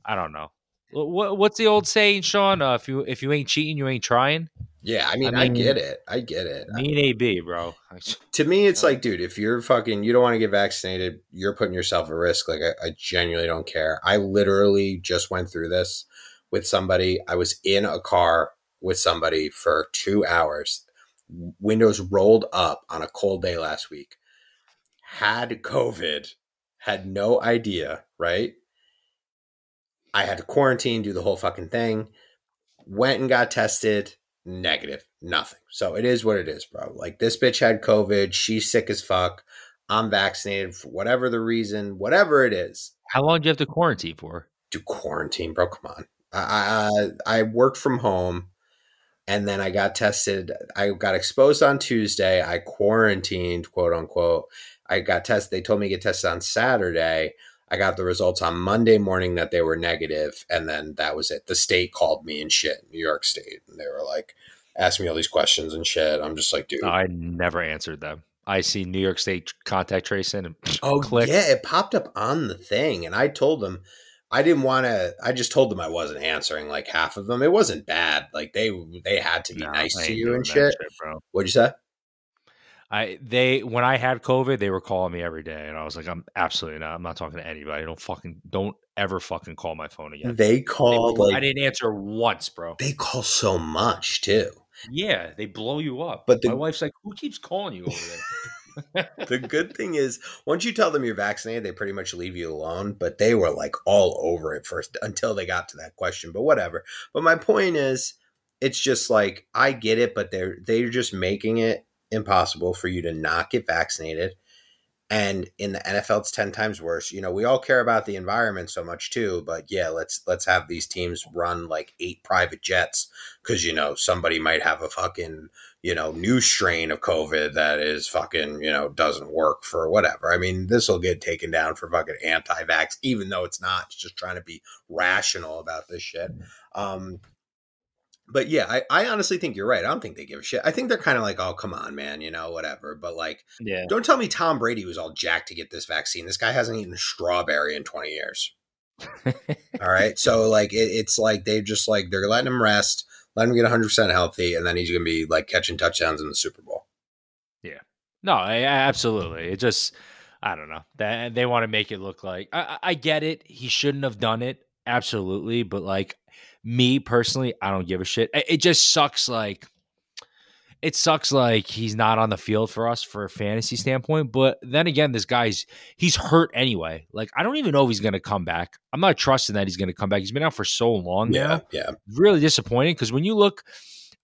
I don't know. What, what's the old saying, Sean? Uh, if you if you ain't cheating, you ain't trying. Yeah, I mean, I, I get it. I get it. Me and AB, bro. to me, it's like, dude, if you're fucking, you don't want to get vaccinated, you're putting yourself at risk. Like, I, I genuinely don't care. I literally just went through this with somebody. I was in a car with somebody for two hours, windows rolled up on a cold day last week, had COVID, had no idea, right? I had to quarantine, do the whole fucking thing, went and got tested, negative, nothing. So it is what it is, bro. Like this bitch had COVID, she's sick as fuck. I'm vaccinated for whatever the reason, whatever it is. How long do you have to quarantine for? Do quarantine, bro. Come on. I I, I worked from home and then I got tested. I got exposed on Tuesday. I quarantined, quote unquote. I got tested. They told me to get tested on Saturday. I got the results on Monday morning that they were negative, and then that was it. The state called me and shit, New York State, and they were like asking me all these questions and shit. I'm just like, dude. I never answered them. I see New York State contact tracing and oh click. yeah, it popped up on the thing, and I told them I didn't want to. I just told them I wasn't answering like half of them. It wasn't bad. Like they they had to be No, nice to you and shit. bro. What'd you say? I they when I had COVID, they were calling me every day, and I was like, I'm absolutely not. I'm not talking to anybody. Don't fucking don't ever fucking call my phone again. They They called I didn't answer once, bro. they call so much too. Yeah, they blow you up. But the- my wife's like, "Who keeps calling you over there?" the good thing is once you tell them you're vaccinated they pretty much leave you alone but they were like all over it first until they got to that question but whatever but my point is it's just like i get it but they're they're just making it impossible for you to not get vaccinated and in the NFL it's 10 times worse. You know, we all care about the environment so much too, but yeah, let's let's have these teams run like eight private jets cuz you know, somebody might have a fucking, you know, new strain of COVID that is fucking, you know, doesn't work for whatever. I mean, this will get taken down for fucking anti-vax even though it's not. It's just trying to be rational about this shit. Um but yeah, I, I honestly think you're right. I don't think they give a shit. I think they're kind of like, oh, come on, man, you know, whatever. But like, yeah, don't tell me Tom Brady was all jacked to get this vaccine. This guy hasn't eaten a strawberry in 20 years. All right. So, like, it, it's like they just like they're letting him rest, letting him get 100% healthy, and then he's going to be like catching touchdowns in the Super Bowl. Yeah. No, I, I- absolutely. It just, I don't know. That they want to make it look like I I get it. He shouldn't have done it. Absolutely, but like me personally, I don't give a shit. It, it just sucks. Like it sucks. Like he's not on the field for us for a fantasy standpoint. But then again, this guy's he's hurt anyway. Like I don't even know if he's going to come back. I'm not trusting that he's going to come back. He's been out for so long now. Yeah. Yeah. really disappointing because when you look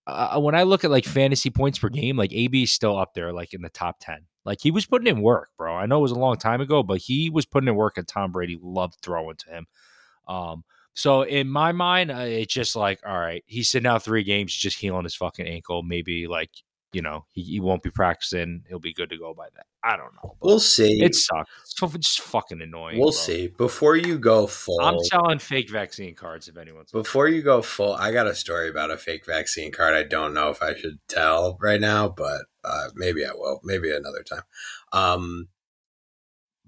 uh, when I look at like fantasy points per game, like AB is still up there, like in the top ten. Like he was putting in work, bro. I know it was a long time ago, but he was putting in work, and Tom Brady loved throwing to him. Um, so in my mind, uh, it's just like, all right, he's sitting out three games, just healing his fucking ankle. Maybe like you know he, he won't be practicing. He'll be good to go by then. I don't know. We'll see. it sucks. It's just fucking annoying. we'll bro. see. Before you go full, I'm selling fake vaccine cards if anyone's. before you go full, I got a story about a fake vaccine card. I don't know if I should tell right now, but uh, maybe I will. Maybe another time. Um,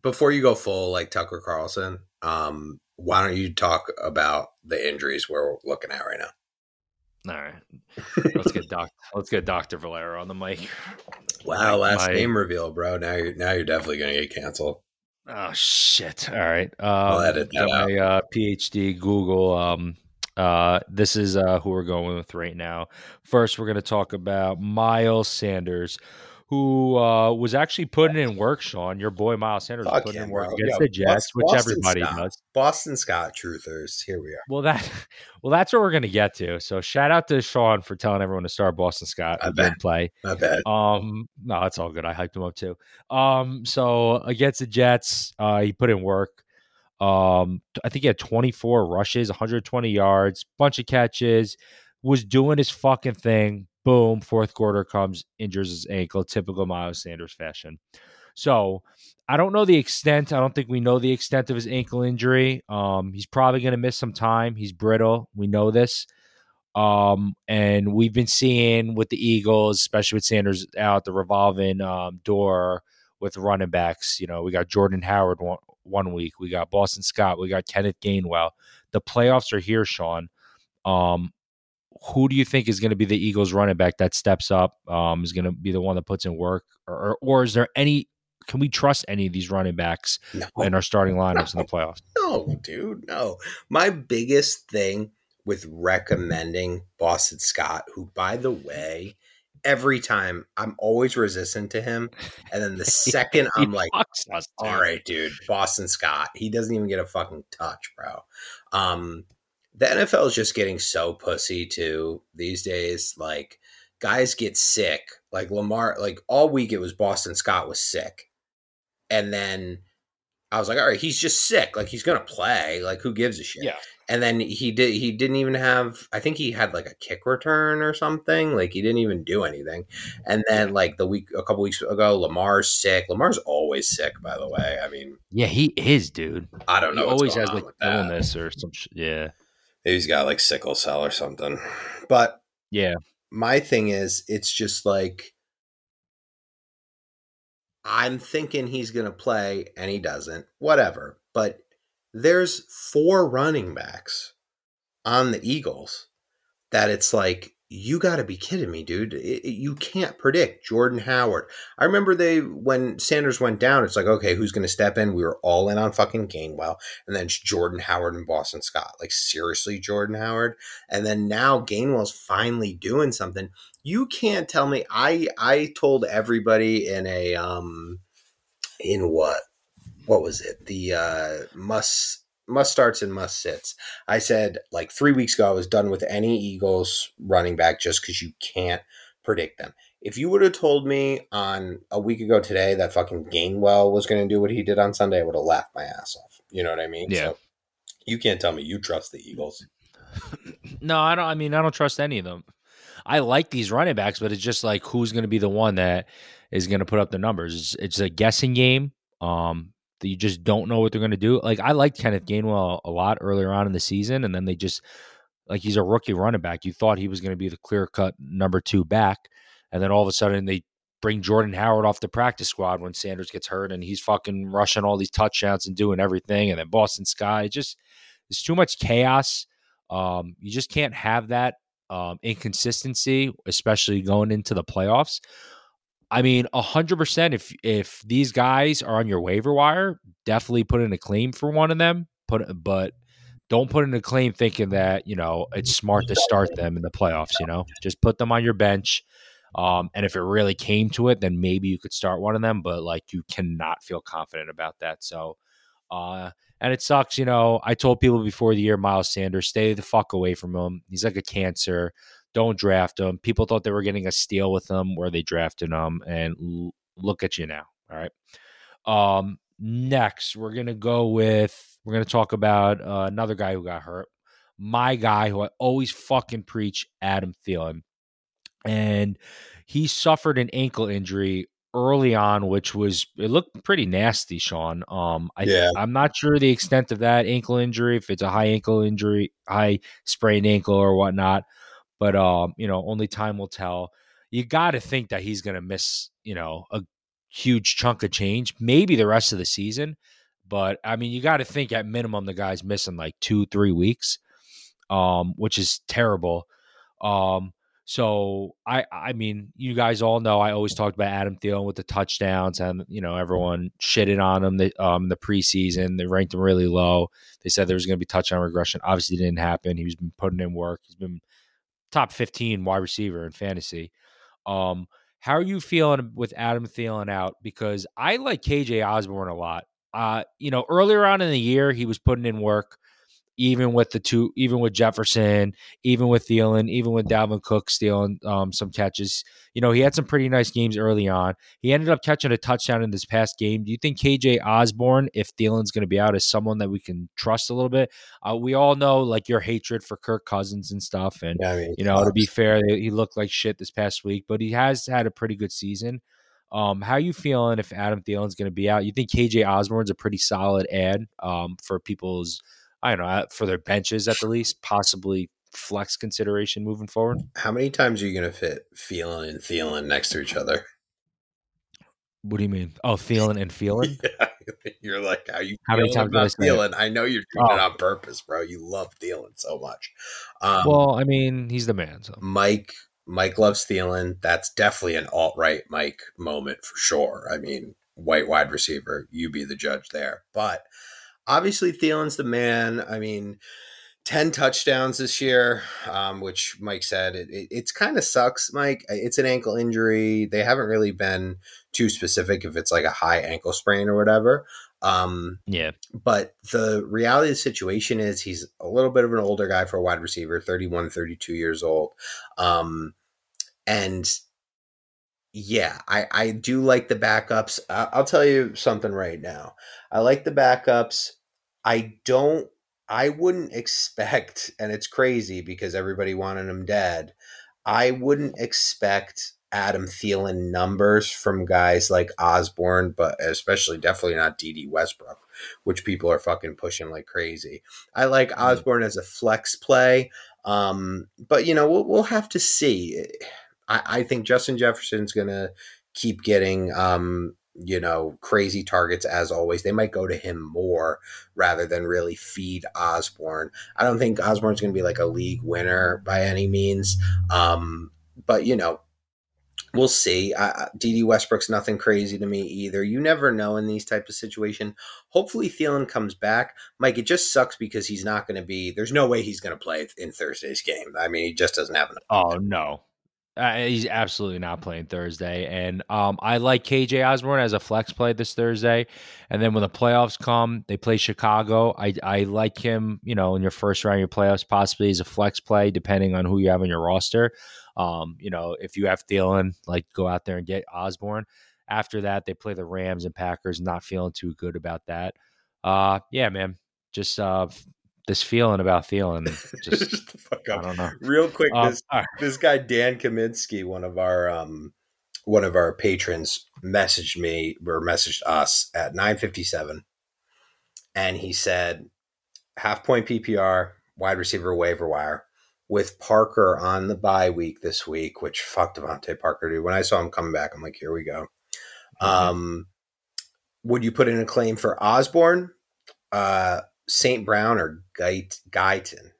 before you go full, like Tucker Carlson, um, why don't you talk about the injuries we're looking at right now? All right, let's get doc. Let's get Doctor Valero on the mic. Wow, last my- name reveal, bro. Now you're now you're definitely gonna get canceled. Oh shit! All right, um, I'll edit that got my uh, PhD Google. Um, uh, this is uh, who we're going with right now. First, we're going to talk about Miles Sanders, who uh, was actually putting in work. Sean, your boy Miles Sanders Fuck putting him, in work bro. against Yo, the Jets, Bos- which everybody Scott. does. Boston Scott truthers. Here we are. Well, that well, that's what we're going to get to. So, shout out to Sean for telling everyone to start Boston Scott. I bet. play. Not bad. Um, no, that's all good. I hyped him up too. Um, so against the Jets, uh, he put in work. Um, I think he had 24 rushes, 120 yards, bunch of catches, was doing his fucking thing. Boom, fourth quarter comes, injures his ankle, typical Miles Sanders fashion. So I don't know the extent. I don't think we know the extent of his ankle injury. Um, he's probably going to miss some time. He's brittle. We know this. Um, and we've been seeing with the Eagles, especially with Sanders out, the revolving um, door with running backs. You know, we got Jordan Howard one, one week, we got Boston Scott, we got Kenneth Gainwell. The playoffs are here, Sean. Um, who do you think is going to be the Eagles running back that steps up? Um, is going to be the one that puts in work, or, or, is there any? Can we trust any of these running backs No. in our starting lineups in the playoffs? No, dude, no. My biggest thing with recommending Boston Scott, who, by the way, every time I'm always resistant to him. And then the second I'm like, Fucks us, dude. all right, dude, Boston Scott, he doesn't even get a fucking touch, bro. Um, the NFL is just getting so pussy too these days. Like, guys get sick. Like Lamar, like all week it was Boston Scott was sick. And then I was like, all right, he's just sick. Like he's gonna play. Like who gives a shit? Yeah. And then he did. He didn't even have. I think he had like a kick return or something. Like he didn't even do anything. And then like the week, a couple weeks ago, Lamar's sick. Lamar's always sick, by the way. I mean, Yeah, he is, dude. I don't He know. what's always has like illness or some shit. Yeah. Maybe he's got like sickle cell or something. But Yeah. my thing is, it's just like I'm thinking he's going to play and he doesn't. Whatever. But there's four running backs on the Eagles that it's like you got to be kidding me, dude. It- it- you can't predict Jordan Howard. I remember they when Sanders went down, it's like, okay, who's going to step in? We were all in on fucking Gainwell, and then it's Jordan Howard and Boston Scott. Like seriously, Jordan Howard. And then now Gainwell's finally doing something. You can't tell me. I I told everybody in a um in what what was it the uh must must starts and must sits. I said like three weeks ago I was done with any Eagles running back just because you can't predict them. If you would have told me on a week ago today that fucking Gainwell was going to do what he did on Sunday, I would have laughed my ass off. You know what I mean? Yeah. So you can't tell me you trust the Eagles. No, I don't. I mean, I don't trust any of them. I like these running backs, but it's just like who's going to be the one that is going to put up the numbers. It's, it's a guessing game. Um, that you just don't know what they're going to do. Like I liked Kenneth Gainwell a lot earlier on in the season, and then they just like he's a rookie running back. You thought he was going to be the clear cut number two back, and then all of a sudden they bring Jordan Howard off the practice squad when Sanders gets hurt, and he's fucking rushing all these touchdowns and doing everything, and then Boston Scott it just it's too much chaos. Um, you just can't have that um, inconsistency, especially going into the playoffs. I mean, a hundred percent. If if these guys are on your waiver wire, definitely put in a claim for one of them. Put, but don't put in a claim thinking that you know it's smart to start them in the playoffs. You know, just put them on your bench. Um, and if it really came to it, then maybe you could start one of them. But like, you cannot feel confident about that. So, uh, and it sucks. You know, I told people before the year, Miles Sanders, stay the fuck away from him. He's like a cancer. Don't draft him. People thought they were getting a steal with him where they drafted him, and l- look at you now. All right. Um, next, we're gonna go with we're gonna talk about uh, another guy who got hurt. My guy, who I always fucking preach, Adam Thielen, and he suffered an ankle injury early on, which was it looked pretty nasty, Sean. Um, I Yeah. I'm not sure the extent of that ankle injury, if it's a high ankle injury, high sprained ankle or whatnot. But um, you know, only time will tell. You got to think that he's going to miss, you know, a huge chunk of change, maybe the rest of the season. But I mean, you got to think at minimum the guy's missing like two, three weeks, um, which is terrible. Um, so I, I mean, you guys all know I always talked about Adam Thielen with the touchdowns, and you know everyone shitted on him the um the preseason. They ranked him really low. They said there was going to be touchdown regression. Obviously, didn't happen. He's been putting in work. He's been top fifteen wide receiver in fantasy. Um, how are you feeling with Adam Thielen out? Because I like KJ Osborn a lot. Uh, you know, earlier on in the year, he was putting in work, even with the two, even with Jefferson, even with Thielen, even with Dalvin Cook stealing um, some catches. You know, he had some pretty nice games early on. He ended up catching a touchdown in this past game. Do you think KJ Osborn, if Thielen's going to be out, is someone that we can trust a little bit? Uh, we all know like your hatred for Kirk Cousins and stuff, and Yeah, I mean, you know, to be fair, he looked like shit this past week, but he has had a pretty good season. Um, how you feeling if Adam Thielen's going to be out? You think KJ Osborn's a pretty solid ad um, for people's, I don't know, uh, for their benches at the least, possibly flex consideration moving forward? how many times are you going to fit Phelan and Thielen next to each other? What do you mean? Oh, Thielen and Thielen? Yeah. you're like, how you How many times about it? Thielen? I know you're doing it Oh. on purpose, bro. You love Thielen so much. Um, well, I mean, he's the man. So Mike Mike loves Thielen. That's definitely an alt right Mike moment for sure. I mean, white wide receiver, you be the judge there. But obviously, Thielen's the man. I mean, 10 touchdowns this year, um, which Mike said it, it it's kind of sucks, Mike. It's an ankle injury. They haven't really been too specific if it's like a high ankle sprain or whatever. Um, yeah, but the reality of the situation is he's a little bit of an older guy for a wide receiver 31 32 years old um and yeah i i do like the backups I- i'll tell you something right now i like the backups i don't i wouldn't expect and it's crazy because everybody wanted him dead i wouldn't expect Adam Thielen numbers from guys like Osborn, but especially definitely not Dede Westbrook, which people are fucking pushing like crazy. I like Mhm. Osborn as a flex play, um, but you know we'll we'll have to see. I, I think Justin Jefferson's gonna keep getting um, you know crazy targets as always. They might go to him more rather than really feed Osborn. I don't think Osborn's gonna be like a league winner by any means, um, but you know we'll see. Dede Westbrook's nothing crazy to me either. You never know in these type of situation. Hopefully Thielen comes back. Mike, it just sucks because he's not going to be. There's no way he's going to play in Thursday's game. I mean, he just doesn't have enough. Oh no, uh, he's absolutely not playing Thursday. And um, I like KJ Osborn as a flex play this Thursday. And then when the playoffs come, they play Chicago. I I like him. You know, in your first round, of your playoffs, possibly as a flex play, depending on who you have on your roster. Um, you know, if you have Thielen, like go out there and get Osborn. After that, they play the Rams and Packers. Not feeling too good about that. Uh, yeah, man, just uh, this feeling about Thielen. Just Shut the fuck up. I don't know. Real quick, Um, this right. this guy Dan Kaminsky, one of our um, one of our patrons, messaged me or messaged us at nine fifty seven, and he said, half point PPR wide receiver waiver wire with Parker on the bye week this week, which fuck DeVante Parker, dude. When I saw him coming back, I'm like, here we go. Um, would you put in a claim for Osborn, uh, St. Brown, or Guyt, Guyton?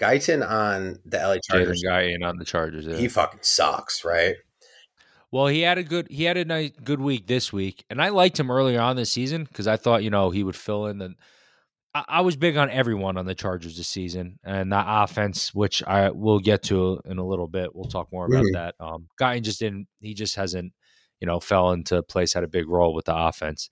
Guyton on the LA Jalen Chargers, guy in on the Chargers. Yeah. he fucking sucks, right? well, he had a good he had a nice good week this week, and I liked him earlier on this season because I thought you know he would fill in the. I, I was big on everyone on the Chargers this season, and that offense, which I will get to in a little bit. We'll talk more about Mhm. that. Um, Guyton just didn't. He just hasn't, you know, fell into place. Had a big role with the offense.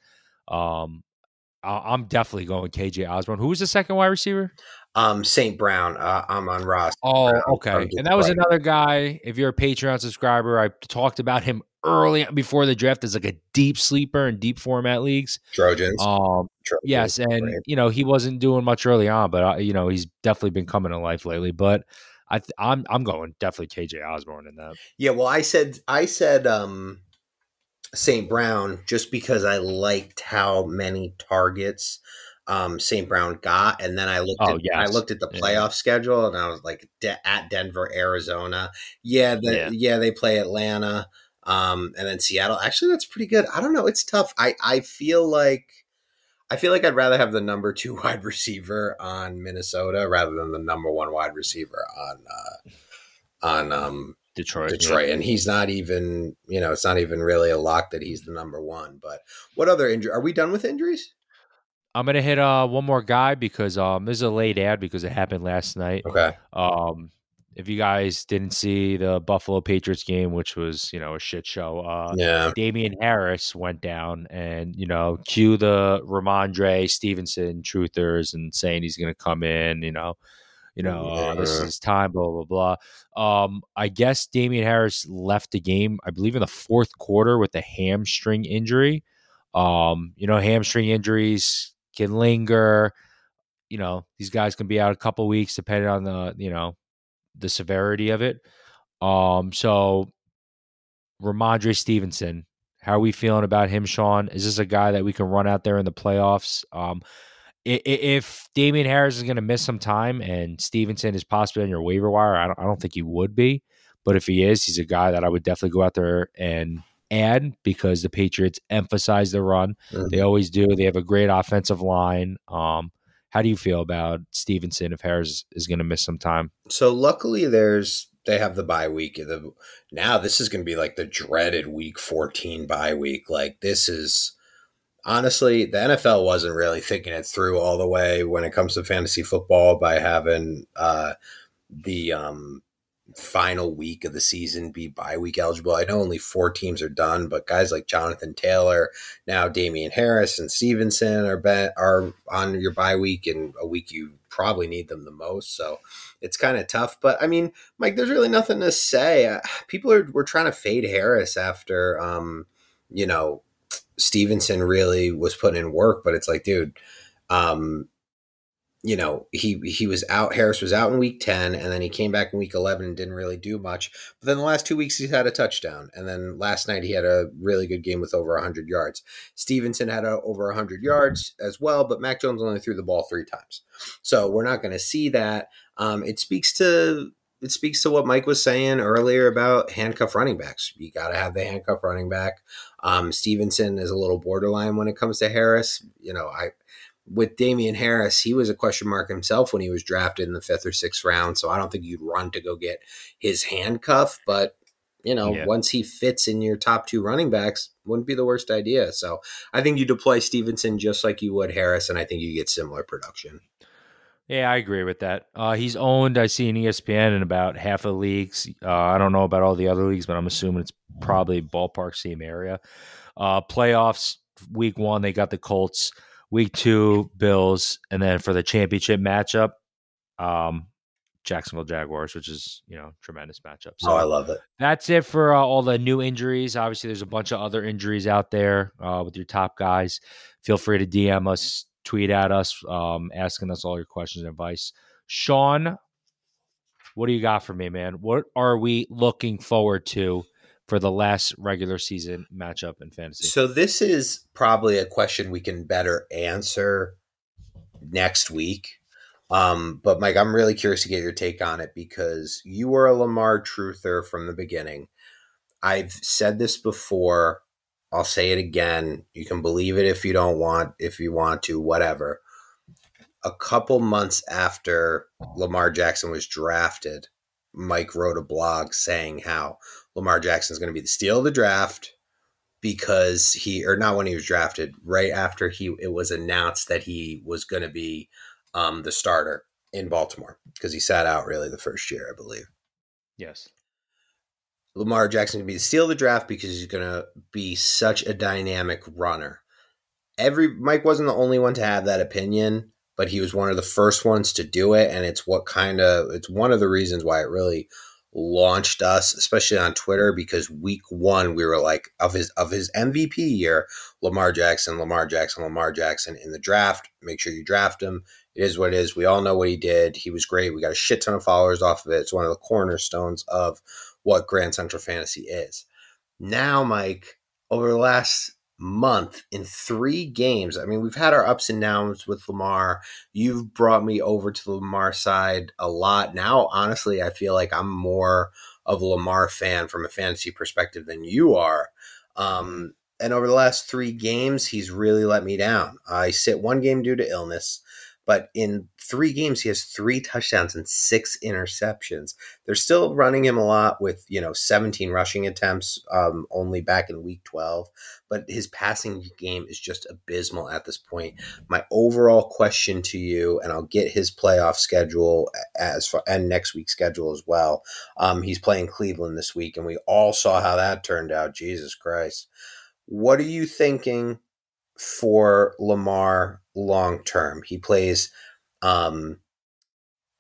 Um, I, I'm definitely going KJ Osborn. Who was the second wide receiver? Um, St. Brown, uh, I'm on Ross. Oh, Brown okay. And that was Detroit. another guy. If you're a Patreon subscriber, I talked about him early before the draft as like a deep sleeper in deep format leagues. Trojans. Um, Trojans, yes, and right. you know he wasn't doing much early on, but uh, you know he's definitely been coming to life lately. But I, th- I'm I'm going definitely KJ Osborn in that. Yeah, well, I said I said um St. Brown just because I liked how many targets um St. Brown got, and then I looked Oh, at I looked at the Yeah. playoff schedule, and I was like, De- at Denver, Arizona, yeah, the, Yeah. yeah, they play Atlanta, um, and then Seattle. Actually, that's pretty good. I don't know, it's tough. I I feel like. I feel like I'd rather have the number two wide receiver on Minnesota rather than the number one wide receiver on uh, on um, Detroit. yeah. Detroit, and he's not even you know it's not even really a lock that he's the number one. But what other injury? Are we done with injuries? I'm gonna hit uh one more guy because um this is a late ad because it happened last night. Okay, Um, if you guys didn't see the Buffalo Patriots game, which was you know a shit show, uh, yeah, Damien Harris went down, and you know, cue the Rhamondre Stevenson truthers and saying he's going to come in. You know, you know, uh, this is his time. Blah blah blah. Um, I guess Damien Harris left the game, I believe, in the fourth quarter with a hamstring injury. Um, you know, hamstring injuries can linger. You know, these guys can be out a couple weeks depending on the you know the severity of it. Um, so Rhamondre Stevenson, how are we feeling about him, Sean? Is this a guy that we can run out there in the playoffs? Um, if Damien Harris is going to miss some time and Stevenson is possibly on your waiver wire, I don't, I don't think he would be. But if he is, he's a guy that I would definitely go out there and add because the Patriots emphasize the run. Mm-hmm. They always do. They have a great offensive line. Um, how do you feel about Stevenson if Harris is going to miss some time? So luckily, there's they have the bye week. The, now this is going to be like the dreaded week 14 bye week. Like this is honestly, the NFL wasn't really thinking it through all the way when it comes to fantasy football by having uh, the um, final week of the season be bye week eligible. I know only four teams are done, but guys like Jonathan Taylor, now Damien Harris and Stevenson are are on your bye week and a week you probably need them the most. So it's kind of tough. But I mean, Mike, there's really nothing to say. Uh, people are we're trying to fade Harris after um, you know, Stevenson really was putting in work, but it's like, dude, um, you know, he he was out. Harris was out in week ten, and then he came back in week eleven and didn't really do much. But then the last two weeks he's had a touchdown, and then last night he had a really good game with over hundred yards. Stevenson had a, over hundred yards as well, but Mac Jones only threw the ball three times, so we're not going to see that. Um, it speaks to it speaks to what Mike was saying earlier about handcuff running backs. You got to have the handcuff running back. Um, Stevenson is a little borderline when it comes to Harris. You know, I with Damien Harris, he was a question mark himself when he was drafted in the fifth or sixth round. So I don't think you'd run to go get his handcuff. But, you know, yeah. once he fits in your top two running backs, wouldn't be the worst idea. So I think you deploy Stevenson just like you would Harris, and I think you get similar production. Yeah, I agree with that. Uh, he's owned, I see in ESPN in about half of the leagues. Uh, I don't know about all the other leagues, but I'm assuming it's probably ballpark same area. Uh, playoffs, week one, they got the Colts Week two, Bills, and then for the championship matchup, um, Jacksonville Jaguars, which is you know tremendous matchup. So oh, I love it. That's it for uh, all the new injuries. Obviously, there's a bunch of other injuries out there uh, with your top guys. Feel free to DM us, tweet at us, um, asking us all your questions and advice. Sean, what do you got for me, man? What are we looking forward to for the last regular season matchup in fantasy? So this is probably a question we can better answer next week. Um, but Mike, I'm really curious to get your take on it because you were a Lamar truther from the beginning. I've said this before. I'll say it again. You can believe it if you don't want, if you want to, whatever. A couple months after Lamar Jackson was drafted, Mike wrote a blog saying how Lamar Jackson is going to be the steal of the draft because he or not when he was drafted, right after he it was announced that he was going to be um, the starter in Baltimore because he sat out really the first year, I believe. Yes. Lamar Jackson to be the steal of the draft because he's going to be such a dynamic runner. Every Mike wasn't the only one to have that opinion, but he was one of the first ones to do it, and it's what kind of it's one of the reasons why it really launched us, especially on Twitter, because week one we were like of his of his MVP year, Lamar Jackson, Lamar Jackson, Lamar Jackson in the draft. Make sure you draft him. It is what it is. We all know what he did. He was great. We got a shit ton of followers off of it. It's one of the cornerstones of what Grand Central Fantasy is. Now, Mike, over the last month in three games. I mean, we've had our ups and downs with Lamar. You've brought me over to the Lamar side a lot. Now, honestly, I feel like I'm more of a Lamar fan from a fantasy perspective than you are. Um, and over the last three games, he's really let me down. I sit one game due to illness. But in three games, he has three touchdowns and six interceptions. They're still running him a lot with, you know, 17 rushing attempts um, only back in week 12. But his passing game is just abysmal at this point. My overall question to you, and I'll get his playoff schedule as far and next week's schedule as well. Um, he's playing Cleveland this week, and we all saw how that turned out. Jesus Christ. What are you thinking for Lamar long term. He plays um,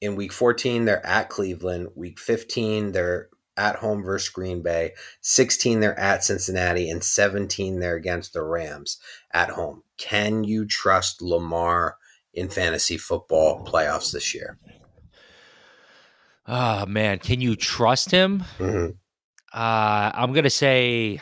in week 14, they're at Cleveland. Week 15, they're at home versus Green Bay. 16, they're at Cincinnati. And 17, they're against the Rams at home. Can you trust Lamar in fantasy football playoffs this year? Ah, oh, man. Can you trust him? Mm-hmm. Uh, I'm going to say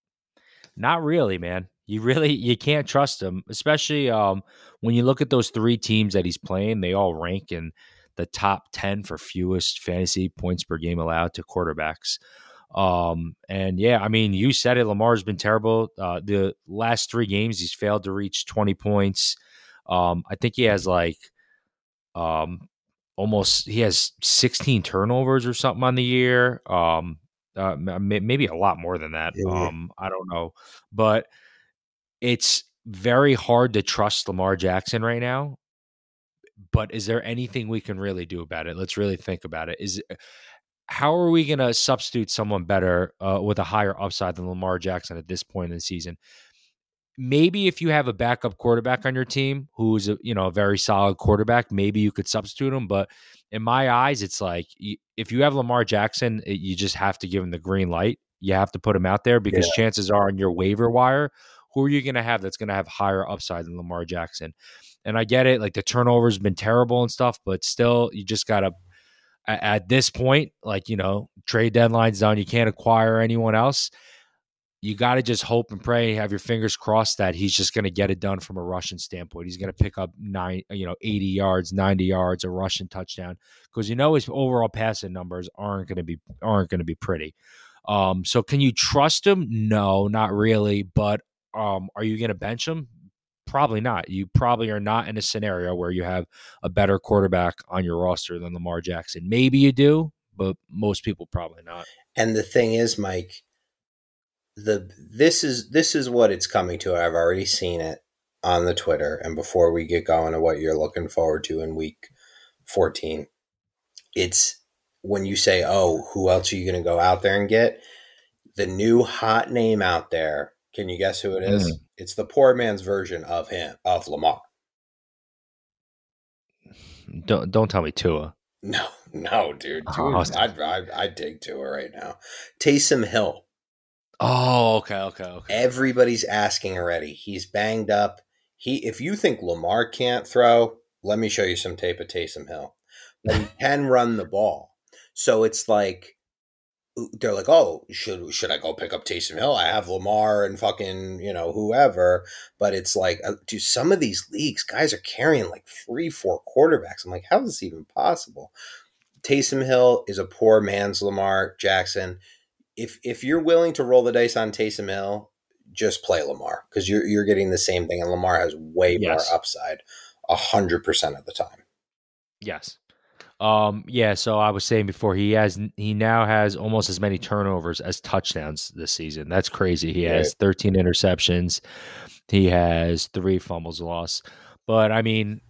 not really, man. You really you can't trust him, especially um, when you look at those three teams that he's playing. They all rank in the top ten for fewest fantasy points per game allowed to quarterbacks. Um, and yeah, I mean, you said it. Lamar's been terrible. Uh, the last three games, he's failed to reach 20 points. Um, I think he has like um, almost he has 16 turnovers or something on the year. Um, uh, maybe a lot more than that. Yeah. Um, I don't know, but it's very hard to trust Lamar Jackson right now. But is there anything we can really do about it? Let's really think about it. Is how are we going to substitute someone better uh, with a higher upside than Lamar Jackson at this point in the season? maybe if you have a backup quarterback on your team who's a, you know a very solid quarterback, maybe you could substitute him. But in my eyes, it's like if you have Lamar Jackson, you just have to give him the green light. You have to put him out there because yeah. chances are on your waiver wire, who are you going to have that's going to have higher upside than Lamar Jackson? And I get it, like the turnovers been terrible and stuff, but still, you just got to at this point, like you know, trade deadlines done. You can't acquire anyone else you got to just hope and pray, have your fingers crossed that he's just going to get it done from a rushing standpoint. He's going to pick up nine, you know, 80 yards, 90 yards, a rushing touchdown because you know his overall passing numbers aren't going to be aren't going to be pretty. Um, so can you trust him? No, not really. But um, are you going to bench him? Probably not. You probably are not in a scenario where you have a better quarterback on your roster than Lamar Jackson. Maybe you do, but most people probably not. And the thing is, Mike, the this is this is what it's coming to. I've already seen it on the Twitter. And before we get going to what you're looking forward to in week 14, it's when you say, "Oh, who else are you going to go out there and get?" The new hot name out there. Can you guess who it is? Mm. It's the poor man's version of him of Lamar. Don't don't tell me Tua. No, no, dude. Oh, I'd, I'd, I'd take Tua right now. Taysom Hill. Oh, okay, okay, okay. Everybody's asking already. He's banged up. He, if you think Lamar can't throw, let me show you some tape of Taysom Hill. But he can run the ball. So it's like they're like, oh, should should I go pick up Taysom Hill? I have Lamar and fucking you know whoever. But it's like, uh, do some of these leagues, guys are carrying like three, four quarterbacks. I'm like, how is this even possible? Taysom Hill is a poor man's Lamar Jackson if if you're willing to roll the dice on Taysom Hill, just play Lamar because you're you're getting the same thing, and Lamar has way yes. more upside, a hundred percent of the time. Yes. Um, yeah, so I was saying before he has he now has almost as many turnovers as touchdowns this season. That's crazy. He has 13 interceptions. He has three fumbles lost. But I mean,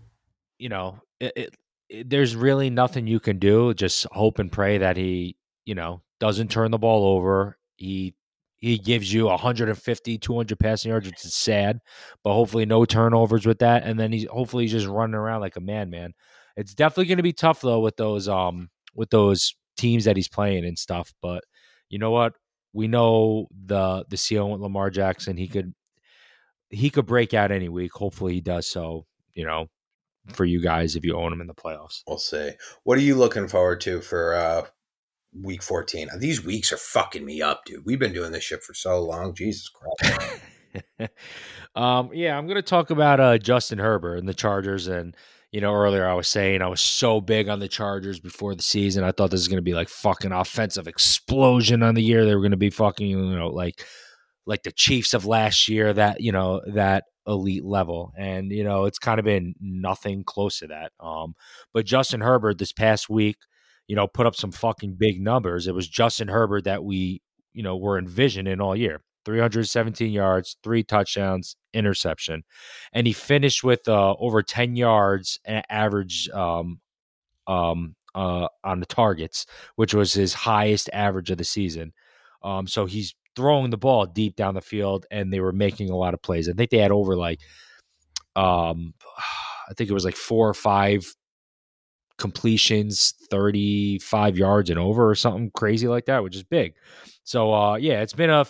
you know, it, it, it, there's really nothing you can do. Just hope and pray that he, you know, doesn't turn the ball over. He he gives you 150, 200 passing yards, which is sad, but hopefully no turnovers with that. And then he's hopefully he's just running around like a madman. It's definitely going to be tough though with those um with those teams that he's playing and stuff. But you know what? We know the the seal with Lamar Jackson. He could he could break out any week. Hopefully he does so. You know, for you guys if you own him in the playoffs. We'll see. What are you looking forward to for uh week 14. These weeks are fucking me up, dude. We've been doing this shit for so long. Jesus Christ. um, yeah, I'm going to talk about uh, Justin Herbert and the Chargers. And, you know, earlier I was saying I was so big on the Chargers before the season. I thought this is going to be like fucking offensive explosion on the year. They were going to be fucking, you know, like, like the Chiefs of last year, that, you know, that elite level. And, you know, it's kind of been nothing close to that. Um, but Justin Herbert this past week, you know, put up some fucking big numbers. It was Justin Herbert that we, you know, were envisioning all year. 317 yards, three touchdowns, interception. And he finished with uh, over 10 yards average um, um, uh, on the targets, which was his highest average of the season. Um, so he's throwing the ball deep down the field, and they were making a lot of plays. I think they had over like, um, I think it was like four or five completions 35 yards and over or something crazy like that, which is big. So uh yeah, it's been a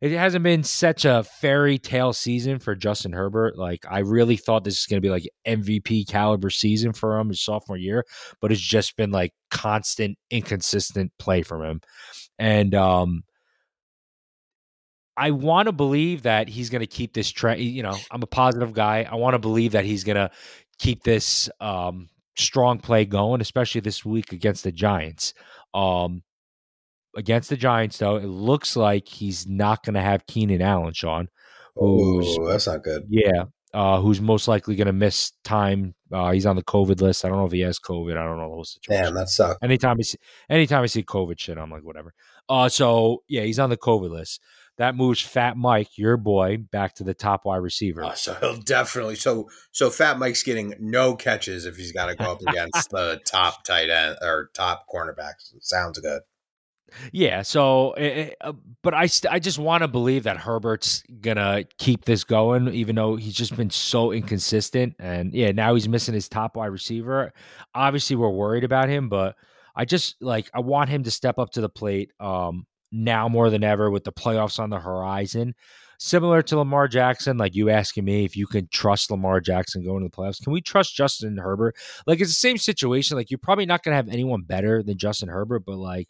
it hasn't been such a fairy tale season for Justin Herbert. Like I really thought this is going to be like MVP caliber season for him his sophomore year, but it's just been like constant inconsistent play from him. And um I want to believe that he's going to keep this trend. You know, I'm a positive guy. I want to believe that he's going to keep this um, strong play going, especially this week against the Giants. Um, against the Giants, though, it looks like he's not going to have Keenan Allen, Sean. Who's, Ooh, that's not good. Yeah, uh, who's most likely going to miss time. Uh, he's on the COVID list. I don't know if he has COVID. I don't know the whole situation. Damn, that sucks. Anytime I see, anytime I see COVID shit, I'm like, whatever. Uh, so yeah, he's on the COVID list. That moves Fat Mike, your boy, back to the top wide receiver. Uh, so he'll definitely so so Fat Mike's getting no catches if he's got to go up against the top tight end or top cornerbacks. Sounds good. Yeah. So, uh, but I, st- I just want to believe that Herbert's gonna keep this going, even though he's just been so inconsistent. And yeah, now he's missing his top wide receiver. Obviously, we're worried about him, but I just like I want him to step up to the plate um, now more than ever with the playoffs on the horizon. Similar to Lamar Jackson, like you asking me if you can trust Lamar Jackson going to the playoffs. Can we trust Justin Herbert? Like it's the same situation. Like you're probably not to have anyone better than Justin Herbert, but like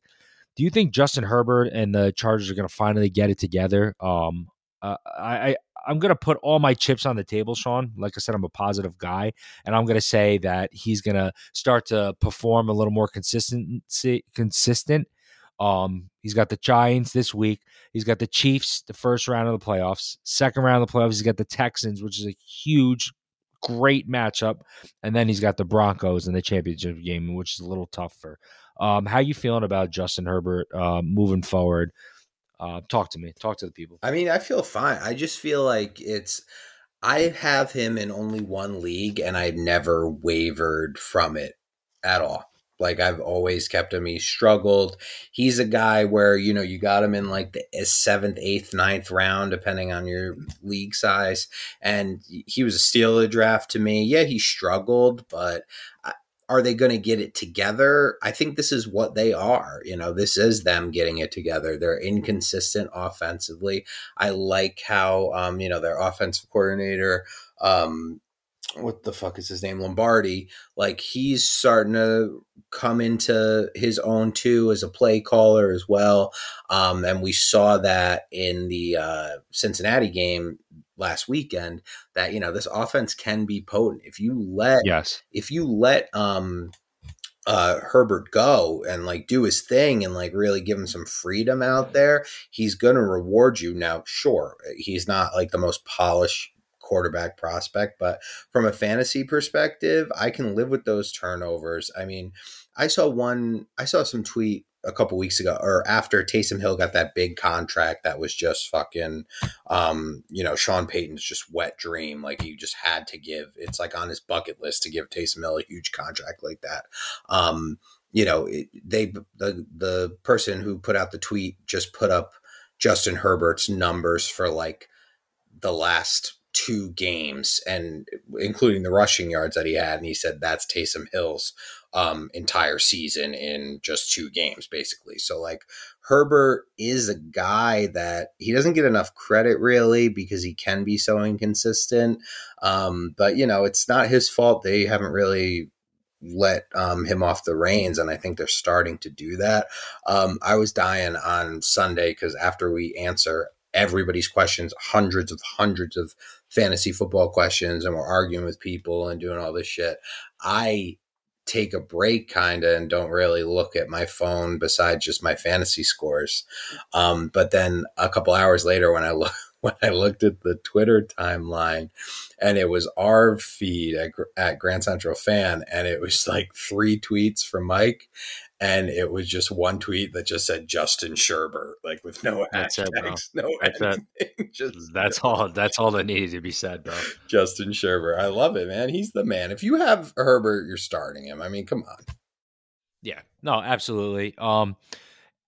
do you think Justin Herbert and the Chargers are going to finally get it together? Um, uh, I, I am going to put all my chips on the table, Sean. Like I said, I'm a positive guy, and I'm going to say that he's going to start to perform a little more consistency consistent. Um, he's got the Giants this week. He's got the Chiefs the first round of the playoffs. Second round of the playoffs, he's got the Texans, which is a huge, great matchup, and then he's got the Broncos in the championship game, which is a little tougher. Um, how you feeling about Justin Herbert uh, moving forward? Uh, talk to me. Talk to the people. I mean, I feel fine. I just feel like it's. I have him in only one league, and I've never wavered from it at all. Like I've always kept him. He struggled. He's a guy where you know you got him in like the eh, seventh, eighth, ninth round, depending on your league size, and he was a steal of the draft to me. Yeah, he struggled, but are they going to get it together? I think this is what they are. You know, this is them getting it together. They're inconsistent offensively. I like how, um, you know, their offensive coordinator, um, what the fuck is his name? Lombardi. Like he's starting to come into his own too as a play caller as well. Um, and we saw that in the uh, Cincinnati game last weekend that you know this offense can be potent if you let yes if you let um uh Herbert go and like do his thing and like really give him some freedom out there he's going to reward you now sure he's not like the most polished quarterback prospect but from a fantasy perspective I can live with those turnovers. I mean I saw one I saw some tweet a couple weeks ago or after Taysom Hill got that big contract that was just fucking um you know Sean Payton's just wet dream. Like he just had to give it's like on his bucket list to give Taysom Hill a huge contract like that. Um you know it, they the the person who put out the tweet just put up Justin Herbert's numbers for like the last two games and including the rushing yards that he had and he said that's Taysom Hill's um, entire season in just two games, basically. So, like, Herbert is a guy that he doesn't get enough credit really because he can be so inconsistent. Um, but, you know, it's not his fault. They haven't really let um, him off the reins, and I think they're starting to do that. Um, I was dying on Sunday because after we answer everybody's questions, hundreds of hundreds of fantasy football questions, and we're arguing with people and doing all this shit. I take a break kind of and don't really look at my phone besides just my fantasy scores. Um, but then a couple hours later, when I look when I looked at the Twitter timeline, and it was our feed at, at Grand Central Fan, and it was like three tweets from Mike, and it was just one tweet that just said Justin Sherbert, like with no that's hashtags, it, no that's anything. just that's all. That's all that needed to be said, bro. Justin Sherbert, I love it, man. He's the man. If you have Herbert, you're starting him. I mean, come on. Yeah, no, absolutely. Um,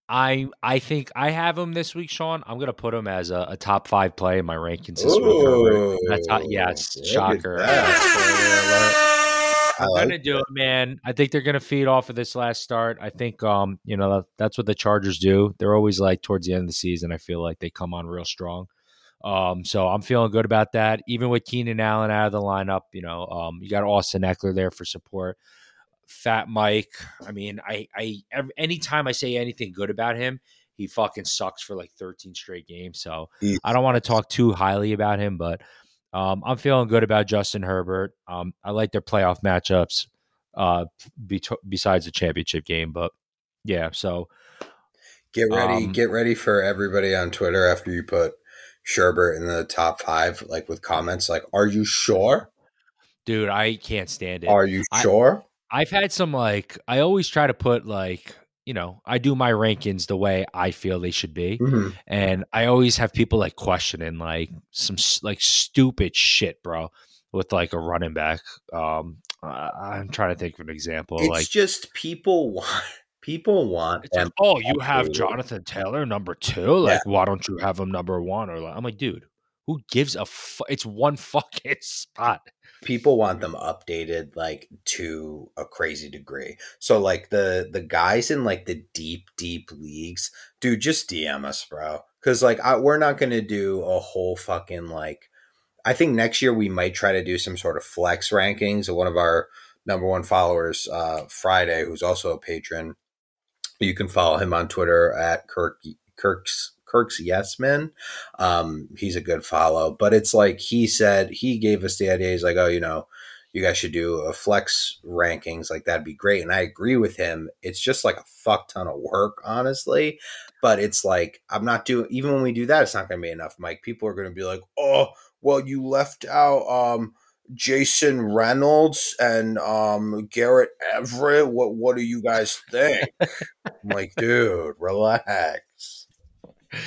I I think I have him this week, Sean. I'm gonna put him as a, a top five play in my rankings this week. That's how, yes, shocker. I'm like gonna do it, man. I think they're gonna feed off of this last start. I think, um, you know, that's what the Chargers do. They're always like towards the end of the season. I feel like they come on real strong. Um, so I'm feeling good about that. Even with Keenan Allen out of the lineup, you know, um, you got Austin Ekeler there for support. Fat Mike. I mean, I, I, every, anytime I say anything good about him, he fucking sucks for like 13 straight games. So I don't want to talk too highly about him, but um, I'm feeling good about Justin Herbert. Um, I like their playoff matchups uh, be- besides the championship game, but yeah. So Get ready, Um, get ready for everybody on Twitter after you put Sherbert in the top five, like with comments like, "Are you sure? dude, I can't stand it. Are you I- sure?" I've had some like I always try to put like you know I do my rankings the way I feel they should be, Mhm. and I always have people like questioning like some like stupid shit, bro, with like a running back. Um, I'm trying to think of an example. It's like just people want people want It's like, oh, you have. Jonathan Taylor number two. Like, why don't you have him number one? Or like, I'm like, dude, who gives a? Fu- it's one fucking spot. people want them updated like to a crazy degree. So like the the guys in like the deep deep leagues, dude, just DM us, bro. Because like I, we're not gonna do a whole fucking like. I think next year we might try to do some sort of flex rankings. One of our number one followers, uh, Friday, who's also a patron, you can follow him on Twitter at Kirk Kirk's Kirk's Yes Man. Um, he's a good follow, but it's like he said he gave us the idea. He's like, oh, you know, you guys should do a flex rankings. Like that'd be great, and I agree with him. It's just like a fuck ton of work, honestly. But it's like I'm not doing. Even when we do that, it's not going to be enough, Mike. People are going to be like, oh, well, you left out. um Jason Reynolds and um Garrett Everett. What what do you guys think? I'm like, dude, relax.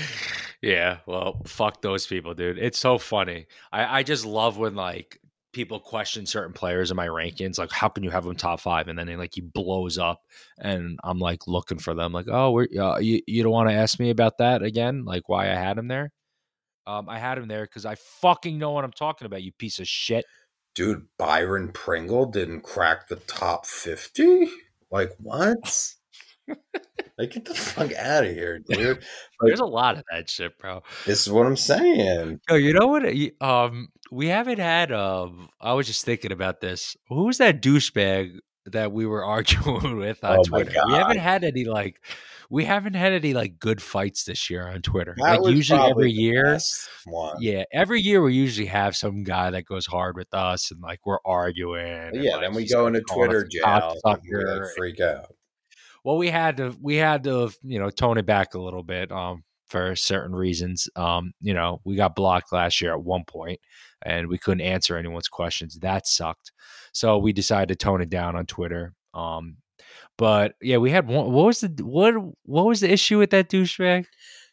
Yeah, well, fuck those people, dude. It's so funny. I, I just love when like people question certain players in my rankings, like how can you have them top five, and then they, like he blows up, and I'm like looking for them, like oh, we're, uh, you you don't want to ask me about that again, like why I had him there. Um, I had him there because I fucking know what I'm talking about, you piece of shit. Dude, Byron Pringle didn't crack the top 50? Like, what? like, get the fuck out of here, dude. There's a lot of that shit, bro. This is what I'm saying. Yo, you know what? Um, we haven't had. Um, I was just thinking about this. Who's that douchebag that we were arguing with on Oh Twitter? We haven't had any like. We haven't had any like good fights this year on Twitter. That like usually every year, yeah, every year we usually have some guy that goes hard with us and like we're arguing. and, Yeah, like, then we go into Twitter jail. and like, freak out. Well, we had to we had to you know tone it back a little bit um for certain reasons. Um, you know, we got blocked last year at one point and we couldn't answer anyone's questions. That sucked. So we decided to tone it down on Twitter. Um but yeah, we had one what was the what what was the issue with that douchebag?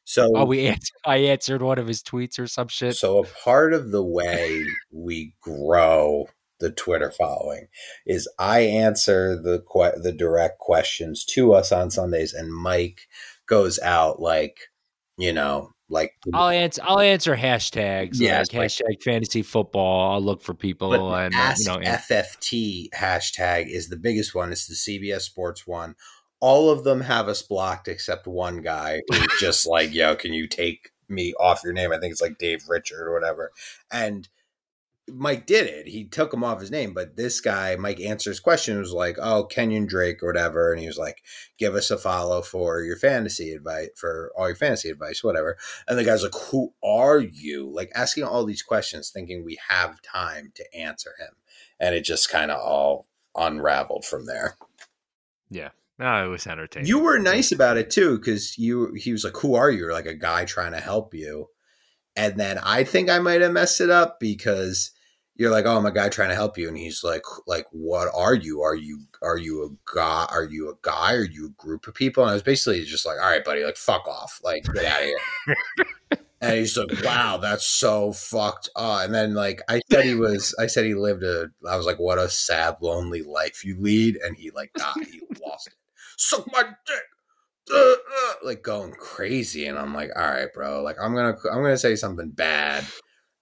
So, Oh, we answered, I answered one of his tweets or some shit. So a part of the way we grow the Twitter following is I answer the que- the direct questions to us on Sundays, and Mike goes out like you know like. I'll answer. I'll answer hashtags. Yes, like like- hashtag fantasy football. I'll look for people but and uh, Ask you know. and- FFT hashtag is the biggest one. It's the CBS Sports one. All of them have us blocked except one guy who's just like, "Yo, can you take me off your name?" I think it's like Dave Richard or whatever. And Mike did it. He took him off his name, but this guy, Mike answers question was like, "Oh, Kenyan Drake or whatever," and he was like, "Give us a follow for your fantasy advice for all your fantasy advice, whatever." And the guy's like, "Who are you?" Like asking all these questions, thinking we have time to answer him, and it just kind of all unraveled from there. yeah. No, it was entertaining. You were nice about it too, because you he was like, "Who are you?" Like a guy trying to help you, and then I think I might have messed it up because you're like, "Oh, I'm a guy trying to help you," and he's like, "Like, what are you? Are you are you a guy? Are you a guy? Are you a group of people?" And I was basically just like, "All right, buddy, like, fuck off, like, get out of here." and he's like, "Wow, that's so fucked up." And then like I said, he was. I said he lived a. I was like, "What a sad, lonely life you lead," and he like died. He lost it. Suck my dick. Uh, uh, like going crazy, and I'm like, "All right, bro. Like, I'm gonna, I'm gonna say something bad."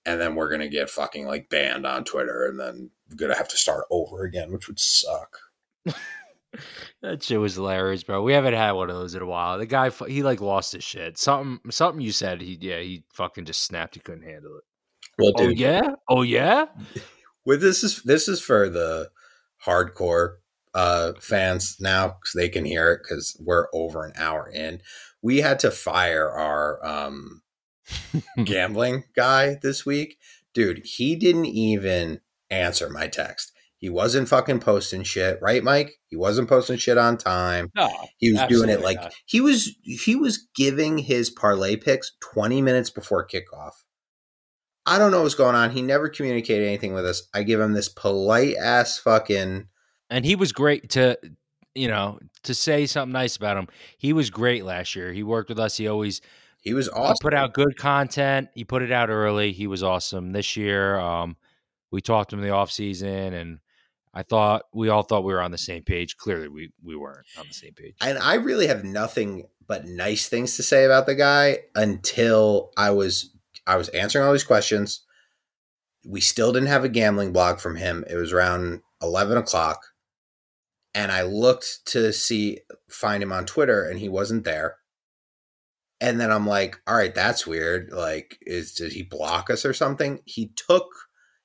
And then we're gonna get fucking like banned on Twitter, and then we're gonna have to start over again, which would suck. That shit was hilarious, bro. We haven't had one of those in a while. The guy, he like lost his shit. Something, something you said. He, yeah, he fucking just snapped. He couldn't handle it. Well, Oh yeah, oh yeah. well, this is this is for the hardcore uh fans now because they can hear it because we're over an hour in we had to fire our um gambling guy this week dude he didn't even answer my text He wasn't fucking posting shit, right, Mike? He wasn't posting shit on time. No, He was doing it like not. he was he was giving his parlay picks 20 minutes before kickoff. I don't know what's going on. He never communicated anything with us. I give him this polite ass fucking and he was great to you know to say something nice about him. He was great last year. He worked with us. He always he was he awesome. put out good content. He put it out early. He was awesome this year. Um, we talked to him in the off season, and I thought we all thought we were on the same page. Clearly, we we weren't on the same page. and I really have nothing but nice things to say about the guy until I was I was answering all these questions. We still didn't have a gambling blog from him. It was around eleven o'clock, and I looked to see find him on Twitter, and he wasn't there. And then I'm like, all right, that's weird. Like, is did he block us or something? He took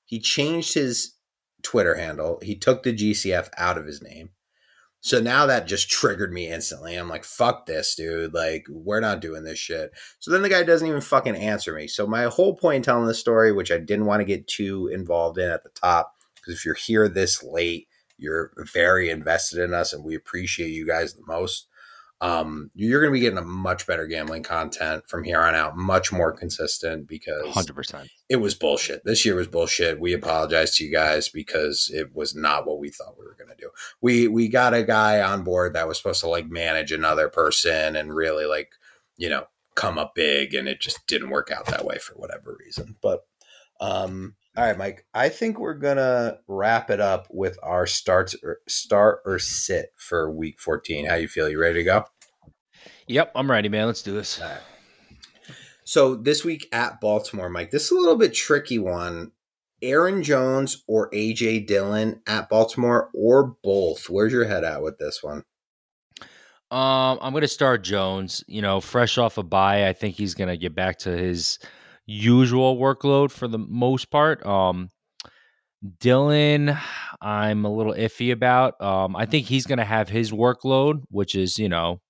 he changed his Twitter handle. He took the GCF out of his name. So now that just triggered me instantly. I'm like, fuck this, dude. Like, we're not doing this shit. So then the guy doesn't even fucking answer me. So my whole point in telling this story, which I didn't want to get too involved in at the top, because if you're here this late, you're very invested in us and we appreciate you guys the most. Um, you're going to be getting a much better gambling content from here on out, much more consistent because Hundred percent. it was bullshit. This year was bullshit. We apologize to you guys because it was not what we thought we were going to do. We we got a guy on board that was supposed to like manage another person and really like, you know, come up big and it just didn't work out that way for whatever reason. But um all right, Mike. I think we're gonna wrap it up with our starts or start or sit for week 14. How you feel? You ready to go? Yep, I'm ready, man. Let's do this. All right. So this week at Baltimore, Mike, this is a little bit tricky one. Aaron Jones or AJ Dillon at Baltimore or both? Where's your head at with this one? Um, I'm gonna start Jones. You know, fresh off a bye, I think he's gonna get back to his usual workload for the most part. Um, Dillon, I'm a little iffy about. Um, I think he's gonna have his workload, which is you know,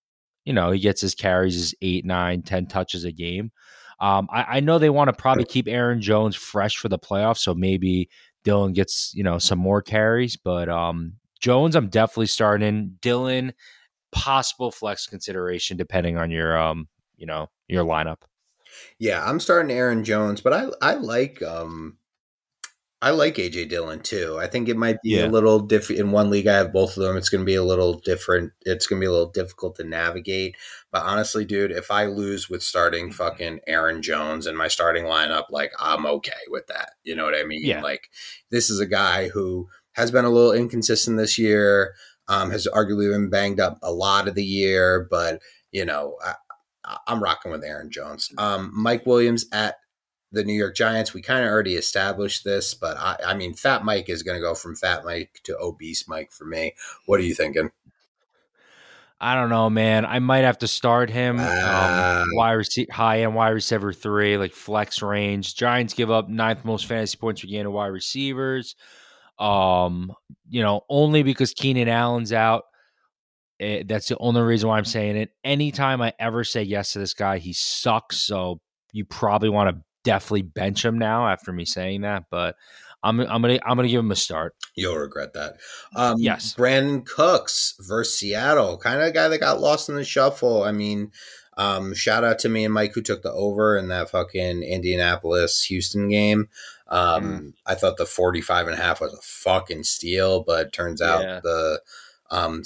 you know, he gets his carries, his eight, nine, ten touches a game. Um, I, I know they want to probably keep Aaron Jones fresh for the playoffs, so maybe Dillon gets you know some more carries. But um, Jones, I'm definitely starting. Dillon, possible flex consideration depending on your um, you know, your lineup. Yeah, I'm starting Aaron Jones, but I I like um I like AJ Dillon too. I think it might be Yeah. a little different in one league. I have both of them. It's going to be a little different. It's going to be a little difficult to navigate. But honestly, dude, if I lose with starting fucking Aaron Jones in my starting lineup, like I'm okay with that. You know what I mean? Yeah. Like this is a guy who has been a little inconsistent this year. Um, has arguably been banged up a lot of the year, but you know, I, I- I'm rocking with Aaron Jones. Um, Mike Williams at the New York Giants. We kind of already established this, but I, I mean, Fat Mike is going to go from Fat Mike to Obese Mike for me. What are you thinking? I don't know, man. I might have to start him. Um, wide receiver, high end wide receiver three, like flex range. Giants give up ninth most fantasy points per game to wide receivers. Um, you know, only because Keenan Allen's out. Eh, that's the only reason why I'm saying it. Anytime I ever say yes to this guy, he sucks. So you probably want to definitely bench him now after me saying that. But I'm I'm gonna I'm gonna give him a start. You'll regret that. Um, Yes. Brandin Cooks versus Seattle, kind of guy that got lost in the shuffle. I mean, um, shout out to me and Mike who took the over in that fucking Indianapolis Houston game. Um, I thought the 45 and a half was a fucking steal, but turns out Yeah. the um,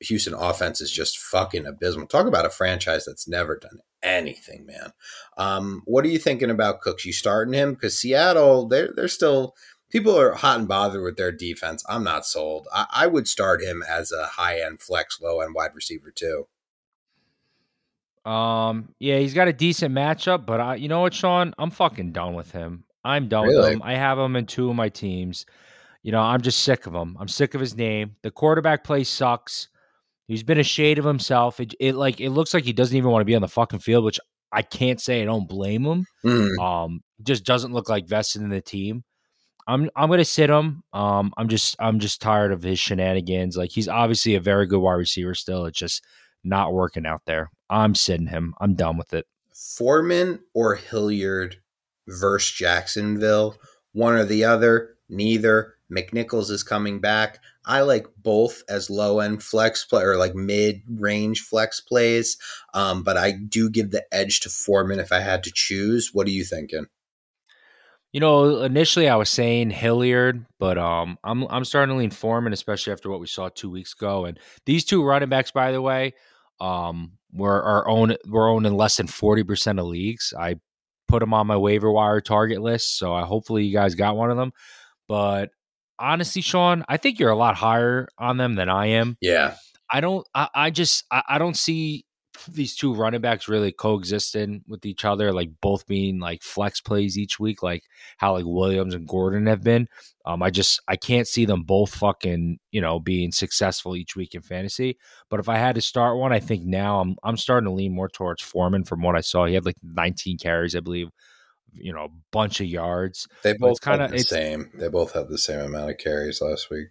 Houston offense is just fucking abysmal. Talk about a franchise that's never done anything, man. Um, what are you thinking about Cooks? You starting him because Seattle, they're they're still people are hot and bothered with their defense. I'm not sold. I, I would start him as a high end flex, low end wide receiver too. Um, yeah, he's got a decent matchup, but I, you know what, Sean, I'm fucking done with him. I'm done with him. I have him in two of my teams. You know, I'm just sick of him. I'm sick of his name. The quarterback play sucks. He's been a shade of himself. It, it like it looks like he doesn't even want to be on the fucking field, which I can't say I don't blame him. Mm, Um, just doesn't look like vested in the team. I'm I'm gonna sit him. Um, I'm just I'm just tired of his shenanigans. Like he's obviously a very good wide receiver still. It's just not working out there. I'm sitting him. I'm done with it. Foreman or Hilliard versus Jacksonville, one or the other, neither, McNichols is coming back. I like both as low end flex play or like mid range flex plays, um, but I do give the edge to Foreman if I had to choose. What are you thinking? You know, initially I was saying Hilliard, but um, I'm I'm starting to lean Foreman, especially after what we saw two weeks ago. And these two running backs, by the way, um, were our own were owned in less than forty percent of leagues. I put them on my waiver wire target list, so I hopefully you guys got one of them. But honestly, Sean, I think you're a lot higher on them than I am. Yeah, I don't. I, I just I, I don't see these two running backs really coexisting with each other, like both being like flex plays each week, like how like Williams and Gordon have been. Um, I just I can't see them both fucking you know being successful each week in fantasy. But if I had to start one, I think now I'm I'm starting to lean more towards Foreman from what I saw. He had like 19 carries, I believe. You know, a bunch of yards. They both kind of the same. They both have the same amount of carries last week.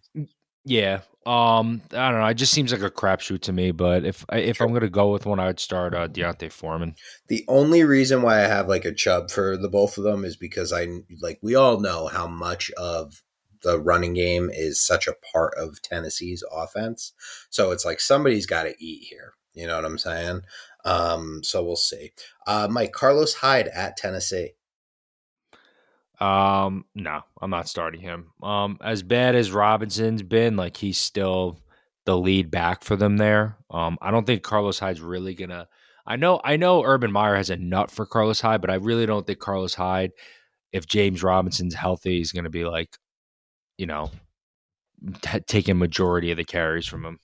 Yeah, um, I don't know. It just seems like a crapshoot to me. But if if I'm gonna go with one, I would start uh, D'Onta Foreman. The only reason why I have like a chub for the both of them is because I like we all know how much of the running game is such a part of Tennessee's offense. So it's like somebody's got to eat here. You know what I'm saying? Um, so we'll see. Uh, Mike Carlos Hyde at Tennessee. Um, no, I'm not starting him. Um, as bad as Robinson's been, like he's still the lead back for them there. Um, I don't think Carlos Hyde's really gonna. I know, I know, Urban Meyer has a nut for Carlos Hyde, but I really don't think Carlos Hyde, if James Robinson's healthy, is to be like, you know, t- taking majority of the carries from him.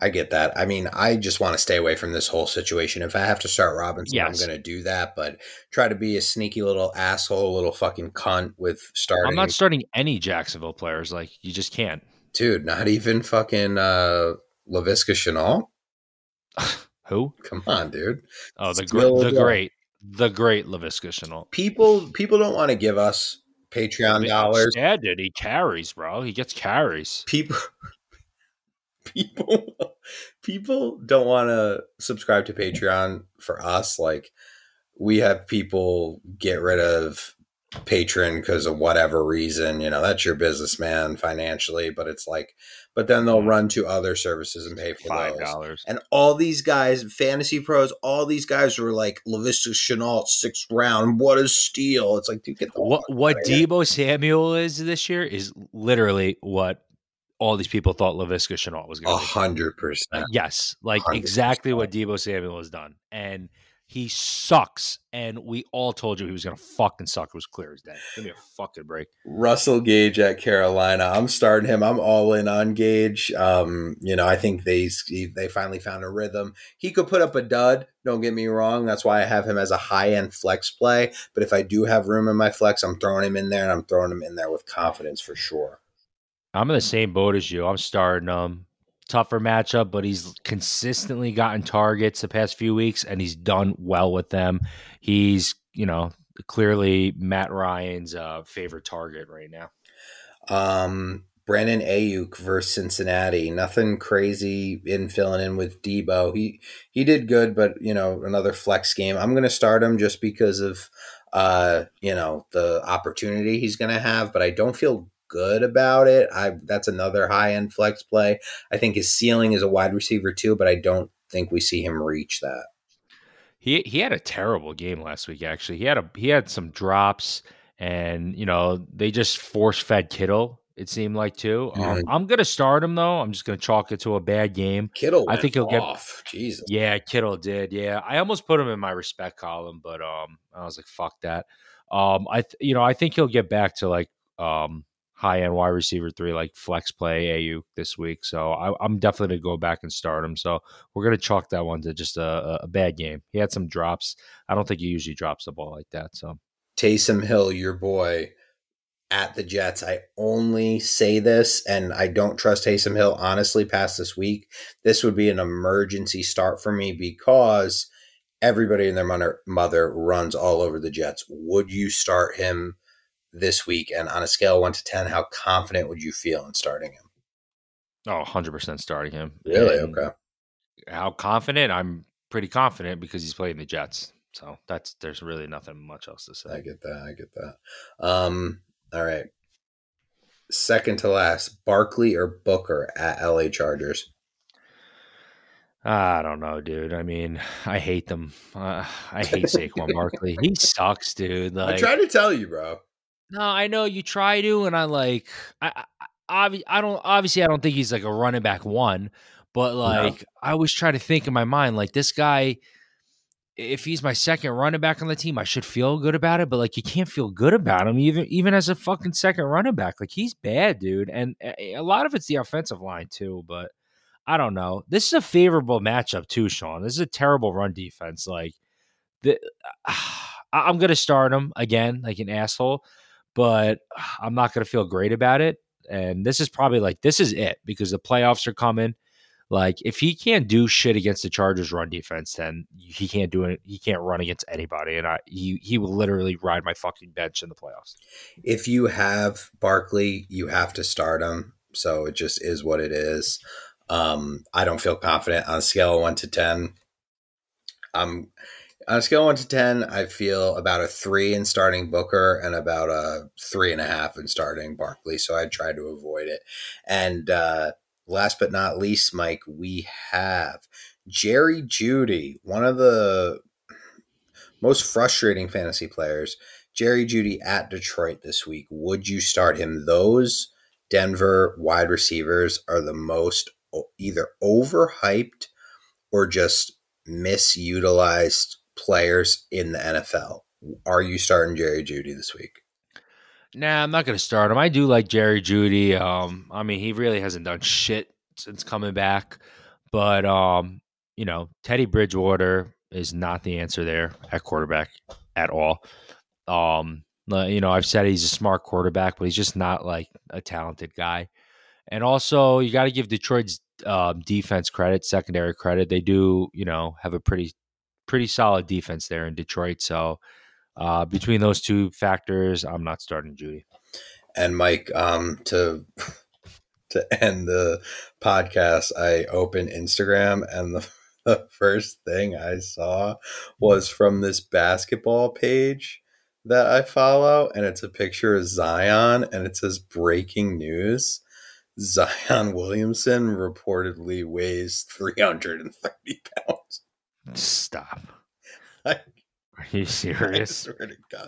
I get that. I mean, I just want to stay away from this whole situation. If I have to start Robinson, yes. I'm going to do that. But try to be a sneaky little asshole, little fucking cunt with starting. I'm not starting any Jacksonville players. Like you just can't, dude. Not even fucking uh, Laviska Shenault. Who? Come on, dude. Oh, the great, the great, the great Laviska Shenault. People, people don't want to give us Patreon I mean, dollars. Yeah, dude, he carries, bro. He gets carries. People, people people don't want to subscribe to Patreon for us. Like we have people get rid of patron because of whatever reason. You know, that's your businessman financially. But it's like, but then they'll mm-hmm. run to other services and pay for five dollars. And all these guys, fantasy pros, all these guys were like Laviska Shenault, sixth round. What a steal! It's like, dude, get the what what Deebo Samuel is this year is literally what all these people thought Laviska Shenault was going to. A hundred percent. Yes, like 100%. exactly what Deebo Samuel has done, and he sucks. And we all told you he was going to fucking suck. It was clear as day. Give me a fucking break. Russell Gage at Carolina. I'm starting him. I'm all in on Gage. Um, you know, I think they they finally found a rhythm. He could put up a dud. Don't get me wrong. That's why I have him as a high end flex play. But if I do have room in my flex, I'm throwing him in there, and I'm throwing him in there with confidence for sure. I'm in the same boat as you. I'm starting him. Tougher matchup, but he's consistently gotten targets the past few weeks and he's done well with them. He's, you know, clearly Matt Ryan's uh, favorite target right now. Um, Brandon Aiyuk versus Cincinnati. Nothing crazy in filling in with Deebo. He he did good, but you know another flex game. I'm going to start him just because of uh you know the opportunity he's going to have, but I don't feel good about it. I that's another high end flex play. I think his ceiling is a wide receiver too, but I don't think we see him reach that. He he had a terrible game last week. Actually, he had a he had some drops, and you know they just force fed Kittle. It seemed like too. Um, mm-hmm. I'm gonna start him though. I'm just gonna chalk it to a bad game. Kittle, I think he'll get off. get. Jesus, yeah, Kittle did. Yeah, I almost put him in my respect column, but um, I was like, fuck that. Um, I th- you know I think he'll get back to like um high end wide receiver three like flex play Aiyuk this week. So I, am definitely gonna go back and start him. So we're gonna chalk that one to just a, a, bad game. He had some drops. I don't think he usually drops the ball like that. So Taysom Hill, your boy at the Jets. I only say this, and I don't trust Taysom Hill honestly past this week. This would be an emergency start for me because everybody and their mother runs all over the Jets. Would you start him? This week? And on a scale one to 10, how confident would you feel in starting him? Oh, 100% starting him. Really? And okay. How confident? I'm pretty confident because he's playing the Jets. So that's there's really nothing much else to say. I get that. I get that. Um, all right. second to last, Barkley or Booker at LA Chargers? I don't know, dude. I mean, I hate them. Uh, I hate Saquon Barkley. He sucks, dude. Like, I try to tell you, bro. No, I know you try to, and I like. I, I, I don't. Obviously, I don't think he's like a running back one, but like, no. I always try to think in my mind, like this guy. If he's my second running back on the team, I should feel good about it. But like, you can't feel good about him even even as a fucking second running back. Like, he's bad, dude. And a lot of it's the offensive line too, but I don't know. This is a favorable matchup too, Sean. This is a terrible run defense. Like the, uh, I'm gonna start him again, like an asshole, but I'm not gonna feel great about it. And this is probably like this is it because the playoffs are coming. Like if he can't do shit against the Chargers run defense, then he can't do it. He can't run against anybody, and I he he will literally ride my fucking bench in the playoffs. If you have Barkley, you have to start him. So it just is what it is. Um, I don't feel confident on a scale of one to 10. Um, on a scale one to 10, I feel about a three in starting Booker and about a three and a half in starting Barkley. So I try to avoid it. And uh, last but not least, Mike, we have Jerry Jeudy, one of the most frustrating fantasy players. Jerry Jeudy at Detroit this week. Would you start him? Those Denver wide receivers are the most either overhyped or just misutilized players in the NFL. Are you starting Jerry Jeudy this week? Nah, I'm not going to start him. I do like Jerry Jeudy. Um, I mean, he really hasn't done shit since coming back, but um, you know, Teddy Bridgewater is not the answer there at quarterback at all. Um, you know, I've said he's a smart quarterback, but he's just not like a talented guy. And also, you got to give Detroit's um, defense credit, secondary credit. They do, you know, have a pretty pretty solid defense there in Detroit. So uh, between those two factors, I'm not starting Jeudy. And Mike, um, to to end the podcast, I opened Instagram and the, the first thing I saw was from this basketball page that I follow, and it's a picture of Zion, and it says breaking news. Zion Williamson reportedly weighs 330 pounds. Stop. I, Are you serious?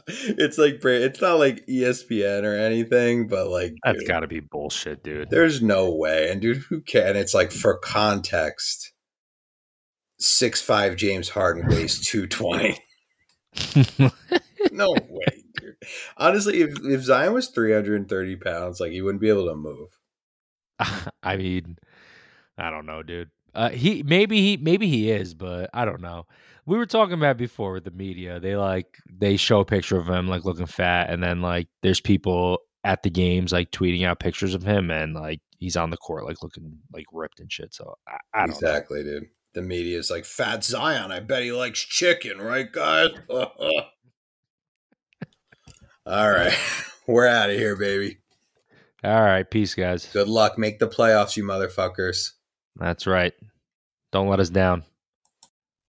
It's like it's not like ESPN or anything, but like that's got to be bullshit, dude. There's no way, and dude, who can? It's like for context, six five James Harden weighs two twenty. no way, dude. Honestly, if if Zion was three hundred and thirty pounds, like he wouldn't be able to move. I mean, I don't know, dude. Uh, he maybe he maybe he is, but I don't know. We were talking about before with the media. They like they show a picture of him like looking fat, and then like there's people at the games like tweeting out pictures of him, and like he's on the court like looking like ripped and shit. So I, I exactly, know. dude. The media is like fat Zion. I bet he likes chicken, right, guys? All right, we're out of here, baby. All right. Peace, guys. Good luck. Make the playoffs, you motherfuckers. That's right. Don't let us down.